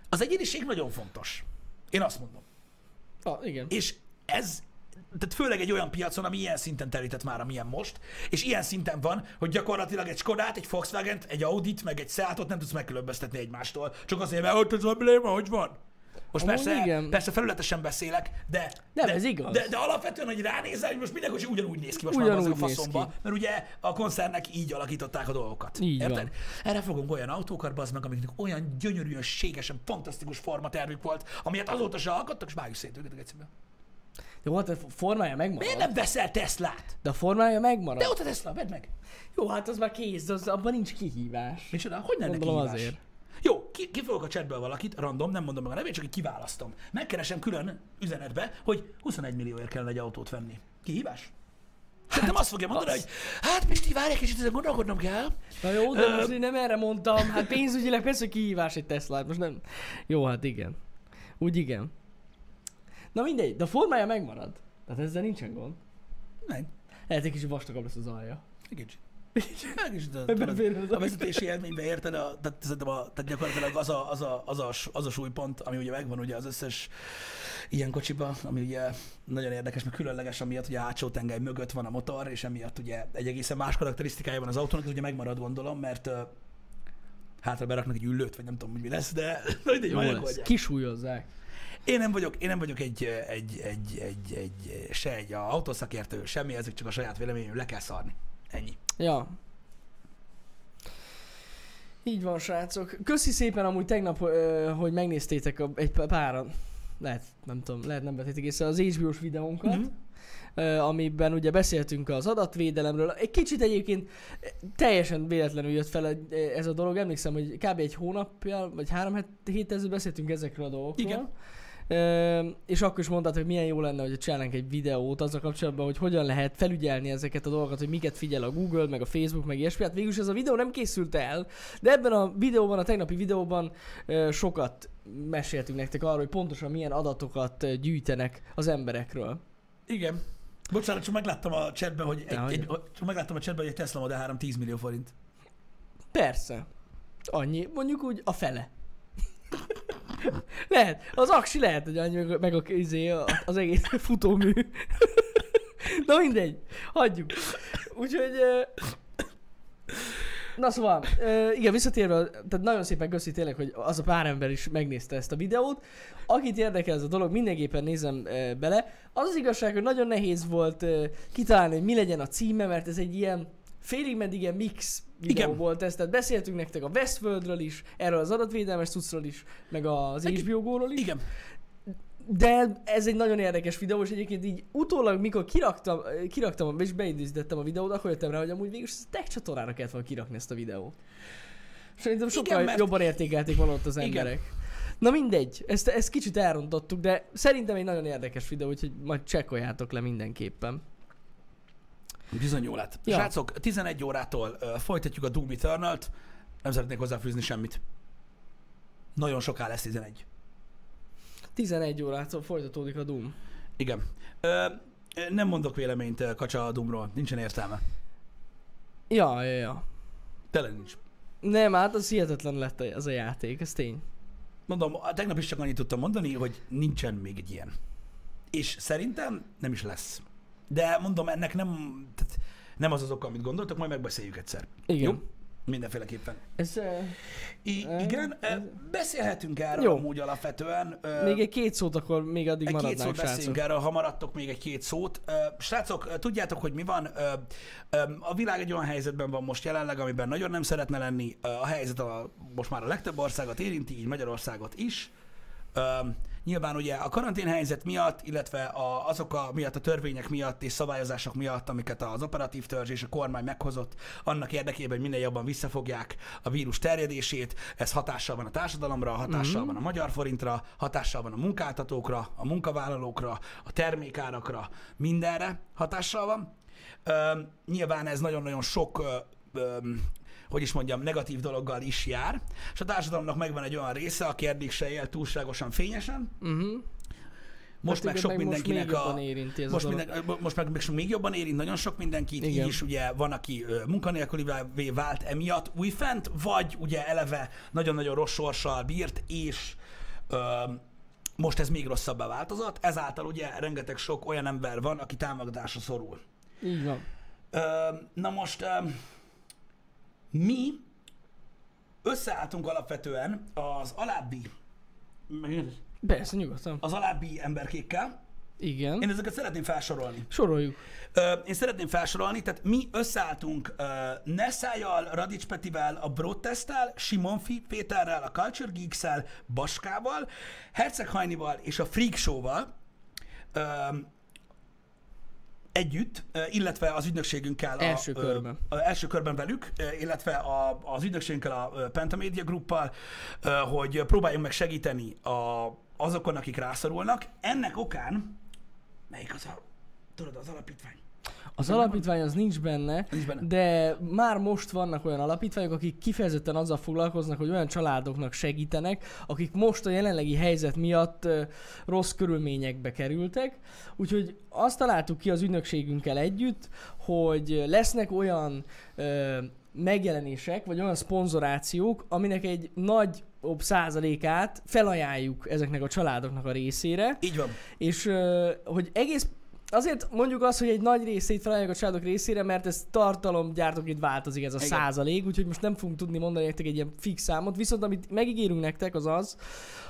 Az egyéniség nagyon fontos. Én azt mondom. Ah, igen. És ez, tehát főleg egy olyan piacon, ami ilyen szinten terített már, amilyen most, és ilyen szinten van, hogy gyakorlatilag egy Skodát, egy Volkswagen-t, egy Audit, meg egy Seatot nem tudsz megkülönböztetni egymástól. Csak azért, mert ott az probléma, hogy van. Most Amúgy persze, igen. persze felületesen beszélek, de, Nem, de, ez igaz. De, de, alapvetően, hogy ránézel, hogy most minden kocsi ugyanúgy néz ki most Ugyanúgy már az a faszomba, mert ugye a koncernek így alakították a dolgokat. Így Érted? van. Erre fogunk olyan autókat, bazd meg, amiknek olyan gyönyörűen, ségesen, fantasztikus formatervük volt, amilyet azóta se alkottak, és vágjuk szét őket egyszerűen. Jó, hát a formája megmarad. Miért nem veszel Teslát? De a formája megmarad. De ott a Tesla, vedd meg. Jó, hát az már kész, de az, abban nincs kihívás. Micsoda? Hogy lenne Gondolom kihívás? azért. Jó, ki, kifogok a chatből valakit, random, nem mondom meg a nevét, csak így kiválasztom. Megkeresem külön üzenetbe, hogy 21 millióért kellene egy autót venni. Kihívás? Szerintem azt fogja mondani, az- hogy hát Pisti, várj egy kicsit, ezen gondolkodnom kell. Na jó, de Ö, most én nem erre mondtam. Hát pénzügyileg persze hogy kihívás egy Tesla, most nem. Jó, hát igen. Úgy igen. Na mindegy, de a formája megmarad. Tehát ezzel nincsen gond. Nem, Lehet egy kicsit vastagabb lesz az alja. egy kicsit. Meg is tudod, a vezetési élményben érted, a, tehát, szerintem a, tehát gyakorlatilag az a, az, a, az, a, az a súlypont, ami ugye megvan ugye az összes ilyen kocsiba, ami ugye nagyon érdekes, mert különleges, amiatt ugye a hátsó tengely mögött van a motor, és emiatt ugye egy egészen más karakterisztikája van az autónak, ez ugye megmarad gondolom, mert hátra beraknak egy üllőt, vagy nem tudom, hogy mi lesz, de mindegy, Jó majd lesz. megoldják. Én nem vagyok, én nem vagyok egy, egy, egy, egy, egy, se egy autószakértő, semmi, ezek csak a saját véleményem, le kell szarni. Ennyi. Ja. Így van, srácok. Köszi szépen amúgy tegnap, ö, hogy megnéztétek a, egy páran. Lehet, nem tudom, lehet nem vettétek észre az HBO-s videónkat. Mhm. ö, amiben ugye beszéltünk az adatvédelemről. Egy kicsit egyébként teljesen véletlenül jött fel ez a dolog. Emlékszem, hogy kb. egy hónapja, vagy három het- héttel beszéltünk ezekről a dolgokról. Igen. És akkor is mondtad, hogy milyen jó lenne, hogy csinálnánk egy videót azzal kapcsolatban, hogy hogyan lehet felügyelni ezeket a dolgokat, hogy miket figyel a Google, meg a Facebook, meg ilyesmi. Hát végülis ez a videó nem készült el, de ebben a videóban, a tegnapi videóban sokat meséltünk nektek arról, hogy pontosan milyen adatokat gyűjtenek az emberekről. Igen. Bocsánat, csak megláttam a chatben, hogy egy, egy, csak megláttam a chatben, hogy egy Tesla Model 3 10 millió forint. Persze. Annyi, mondjuk úgy a fele. lehet, az aksi lehet, hogy annyi, meg, meg a, izé, az egész futómű. Na mindegy, hagyjuk. Úgyhogy... Na szóval, igen, visszatérve, tehát nagyon szépen köszi tényleg, hogy az a pár ember is megnézte ezt a videót. Akit érdekel ez a dolog, mindenképpen nézem bele. Az az igazság, hogy nagyon nehéz volt kitalálni, hogy mi legyen a címe, mert ez egy ilyen félig meddig ilyen mix videó Igen. volt ez, tehát beszéltünk nektek a Westworldről is, erről az adatvédelmes cuccról is, meg az HBO is. Igen. De ez egy nagyon érdekes videó, és egyébként így utólag, mikor kiraktam, kiraktam és beidőzítettem a videót, akkor jöttem rá, hogy amúgy végül a tech csatornára kellett volna kirakni ezt a videót. Szerintem sokkal Igen, mert- jobban értékelték volna ott az Igen. emberek. Na mindegy, ezt, ezt kicsit elrontottuk, de szerintem egy nagyon érdekes videó, úgyhogy majd csekkoljátok le mindenképpen. Bizony jó lett. Ja. Srácok, 11 órától uh, folytatjuk a Doom Eternal-t. Nem szeretnék hozzáfűzni semmit. Nagyon soká lesz 11. 11 órától folytatódik a Doom. Igen. Ö, nem mondok véleményt Kacsa a Doomról. Nincsen értelme. Ja, ja, ja. Tele nincs. Nem, hát az hihetetlen lett az a játék, ez tény. Mondom, tegnap is csak annyit tudtam mondani, hogy nincsen még egy ilyen. És szerintem nem is lesz. De mondom, ennek nem, tehát nem az az oka, amit gondoltok, majd megbeszéljük egyszer. Igen. Jó? Mindenféleképpen. Ez, I- igen, ez- beszélhetünk erről Jó. amúgy alapvetően. még egy két szót akkor még addig egy két szót beszéljünk srácok. erről, ha maradtok még egy két szót. Srácok, tudjátok, hogy mi van? A világ egy olyan helyzetben van most jelenleg, amiben nagyon nem szeretne lenni. A helyzet a, most már a legtöbb országot érinti, így Magyarországot is. Nyilván ugye a karanténhelyzet miatt, illetve a, azok a miatt, a törvények miatt és szabályozások miatt, amiket az operatív törzs és a kormány meghozott, annak érdekében, hogy minél jobban visszafogják a vírus terjedését, ez hatással van a társadalomra, hatással Mhm. van a magyar forintra, hatással van a munkáltatókra, a munkavállalókra, a termékárakra, mindenre hatással van. Ö, nyilván ez nagyon-nagyon sok ö, ö, hogy is mondjam, negatív dologgal is jár, és a társadalomnak megvan egy olyan része, aki eddig se él túlságosan fényesen, Uh-huh. most meg sok mindenkinek most a... érinti ez Most, a minden, most meg, meg még jobban érint nagyon sok mindenkit, Igen. így is ugye van, aki munkanélkülivé vált emiatt újfent, vagy ugye eleve nagyon-nagyon rossz sorssal bírt, és ö, most ez még rosszabbá változott, ezáltal ugye rengeteg sok olyan ember van, aki támogatásra szorul. Így van. Ö, na most ö, mi összeálltunk alapvetően az alábbi Persze, nyugodtan. az alábbi emberkékkel. Igen. Én ezeket szeretném felsorolni. Soroljuk. Ö, én szeretném felsorolni, tehát mi összeálltunk uh, Nessájjal, Radics Petivel, a Broadtesttel, Simon Fi- Péterrel, a Culture Geeks-el, Baskával, Herceg Hajnival és a Freak Show-val ö, együtt, illetve az ügynökségünkkel. Első a, körben. Ö, a első körben velük, illetve a, az ügynökségünkkel, a Pentamedia Gruppal, hogy próbáljunk meg segíteni a, azokon, akik rászorulnak. Ennek okán, melyik az a, tudod, az alapítvány? Az alapítvány az nincs benne, Nincs benne. de már most vannak olyan alapítványok, akik kifejezetten azzal foglalkoznak, hogy olyan családoknak segítenek, akik most a jelenlegi helyzet miatt rossz körülményekbe kerültek. Úgyhogy azt találtuk ki az ügynökségünkkel együtt, hogy lesznek olyan ö, megjelenések, vagy olyan szponzorációk, aminek egy nagy százalékát felajánljuk ezeknek a családoknak a részére, Így van. és hogy egész Azért mondjuk azt, hogy egy nagy részét felajánljuk a családok részére, mert ez tartalomgyártóként változik ez a Igen. százalék, úgyhogy most nem fogunk tudni mondani nektek egy ilyen fix számot, viszont amit megígérünk nektek az az,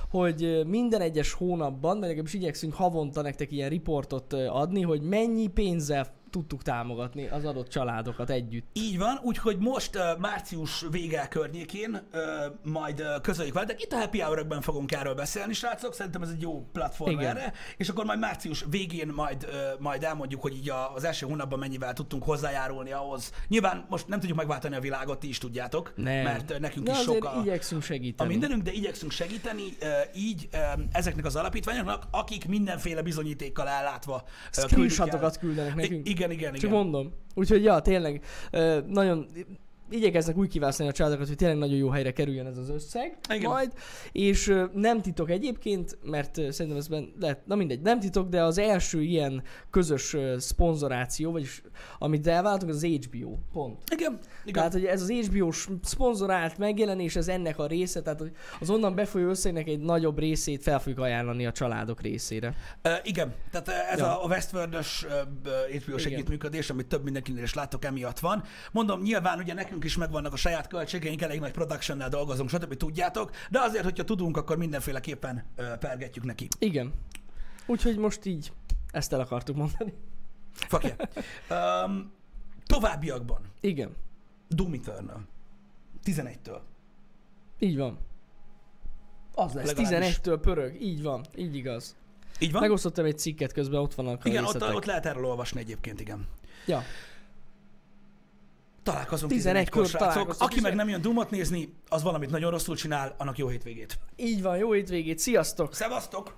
hogy minden egyes hónapban, de legalábbis igyekszünk havonta nektek ilyen riportot adni, hogy mennyi pénzzel tudtuk támogatni az adott családokat együtt. Így van, úgyhogy most uh, március vége környékén uh, majd uh, közöljük veletek. Itt a Happy hour fogunk erről beszélni, srácok, szerintem ez egy jó platform Igen. erre, és akkor majd március végén majd, uh, majd elmondjuk, hogy így a, az első hónapban mennyivel tudtunk hozzájárulni ahhoz. Nyilván most nem tudjuk megváltani a világot, ti is tudjátok, Nem. mert nekünk De is sok a, igyekszünk a segíteni. mindenünk, de igyekszünk segíteni uh, így uh, ezeknek az alapítványoknak, akik mindenféle bizonyítékkal ellátva uh. Screenshotokat küldenek nekünk. I- igen, igen, Csak igen. mondom. Úgyhogy ja, tényleg nagyon igyekeznek úgy kiválasztani a családokat, hogy tényleg nagyon jó helyre kerüljön ez az összeg Igen. majd, és nem titok egyébként, mert szerintem ez lehet, na mindegy, nem titok, de az első ilyen közös szponzoráció, vagyis amit elváltunk, az HBO, pont. Igen, igen. Tehát, hogy ez az HBO-s szponzorált megjelenés, ez ennek a része, tehát hogy az onnan befolyó összegnek egy nagyobb részét fel fogjuk ajánlani a családok részére. Uh, igen, tehát ez Ja. a Westworld-ös uh, HBO-s együttműködés, amit több mindenkinél is látok, emiatt van. Mondom, nyilván ugye nekünk is megvannak a saját költségeink, elég nagy production dolgozunk, stb. tudjátok, de azért, hogyha tudunk, akkor mindenféleképpen uh, pergetjük neki. Igen. Úgyhogy most így ezt el akartuk mondani. Yeah. um, továbbiakban, Igen. Doom Eternal. 11-től. Így van. Az lesz, Legalábbis. 11-től pörög. Így van, így igaz. Így van? Megosztottam egy cikket közben, ott vannak a igen, ott, ott lehet erről olvasni egyébként, igen. Ja. Találkozunk 11 11-kor, kor srácok. találkozunk, Aki és- meg nem jön Doomot nézni, az valamit nagyon rosszul csinál, annak jó hétvégét. Így van, jó hétvégét, sziasztok! Szevasztok!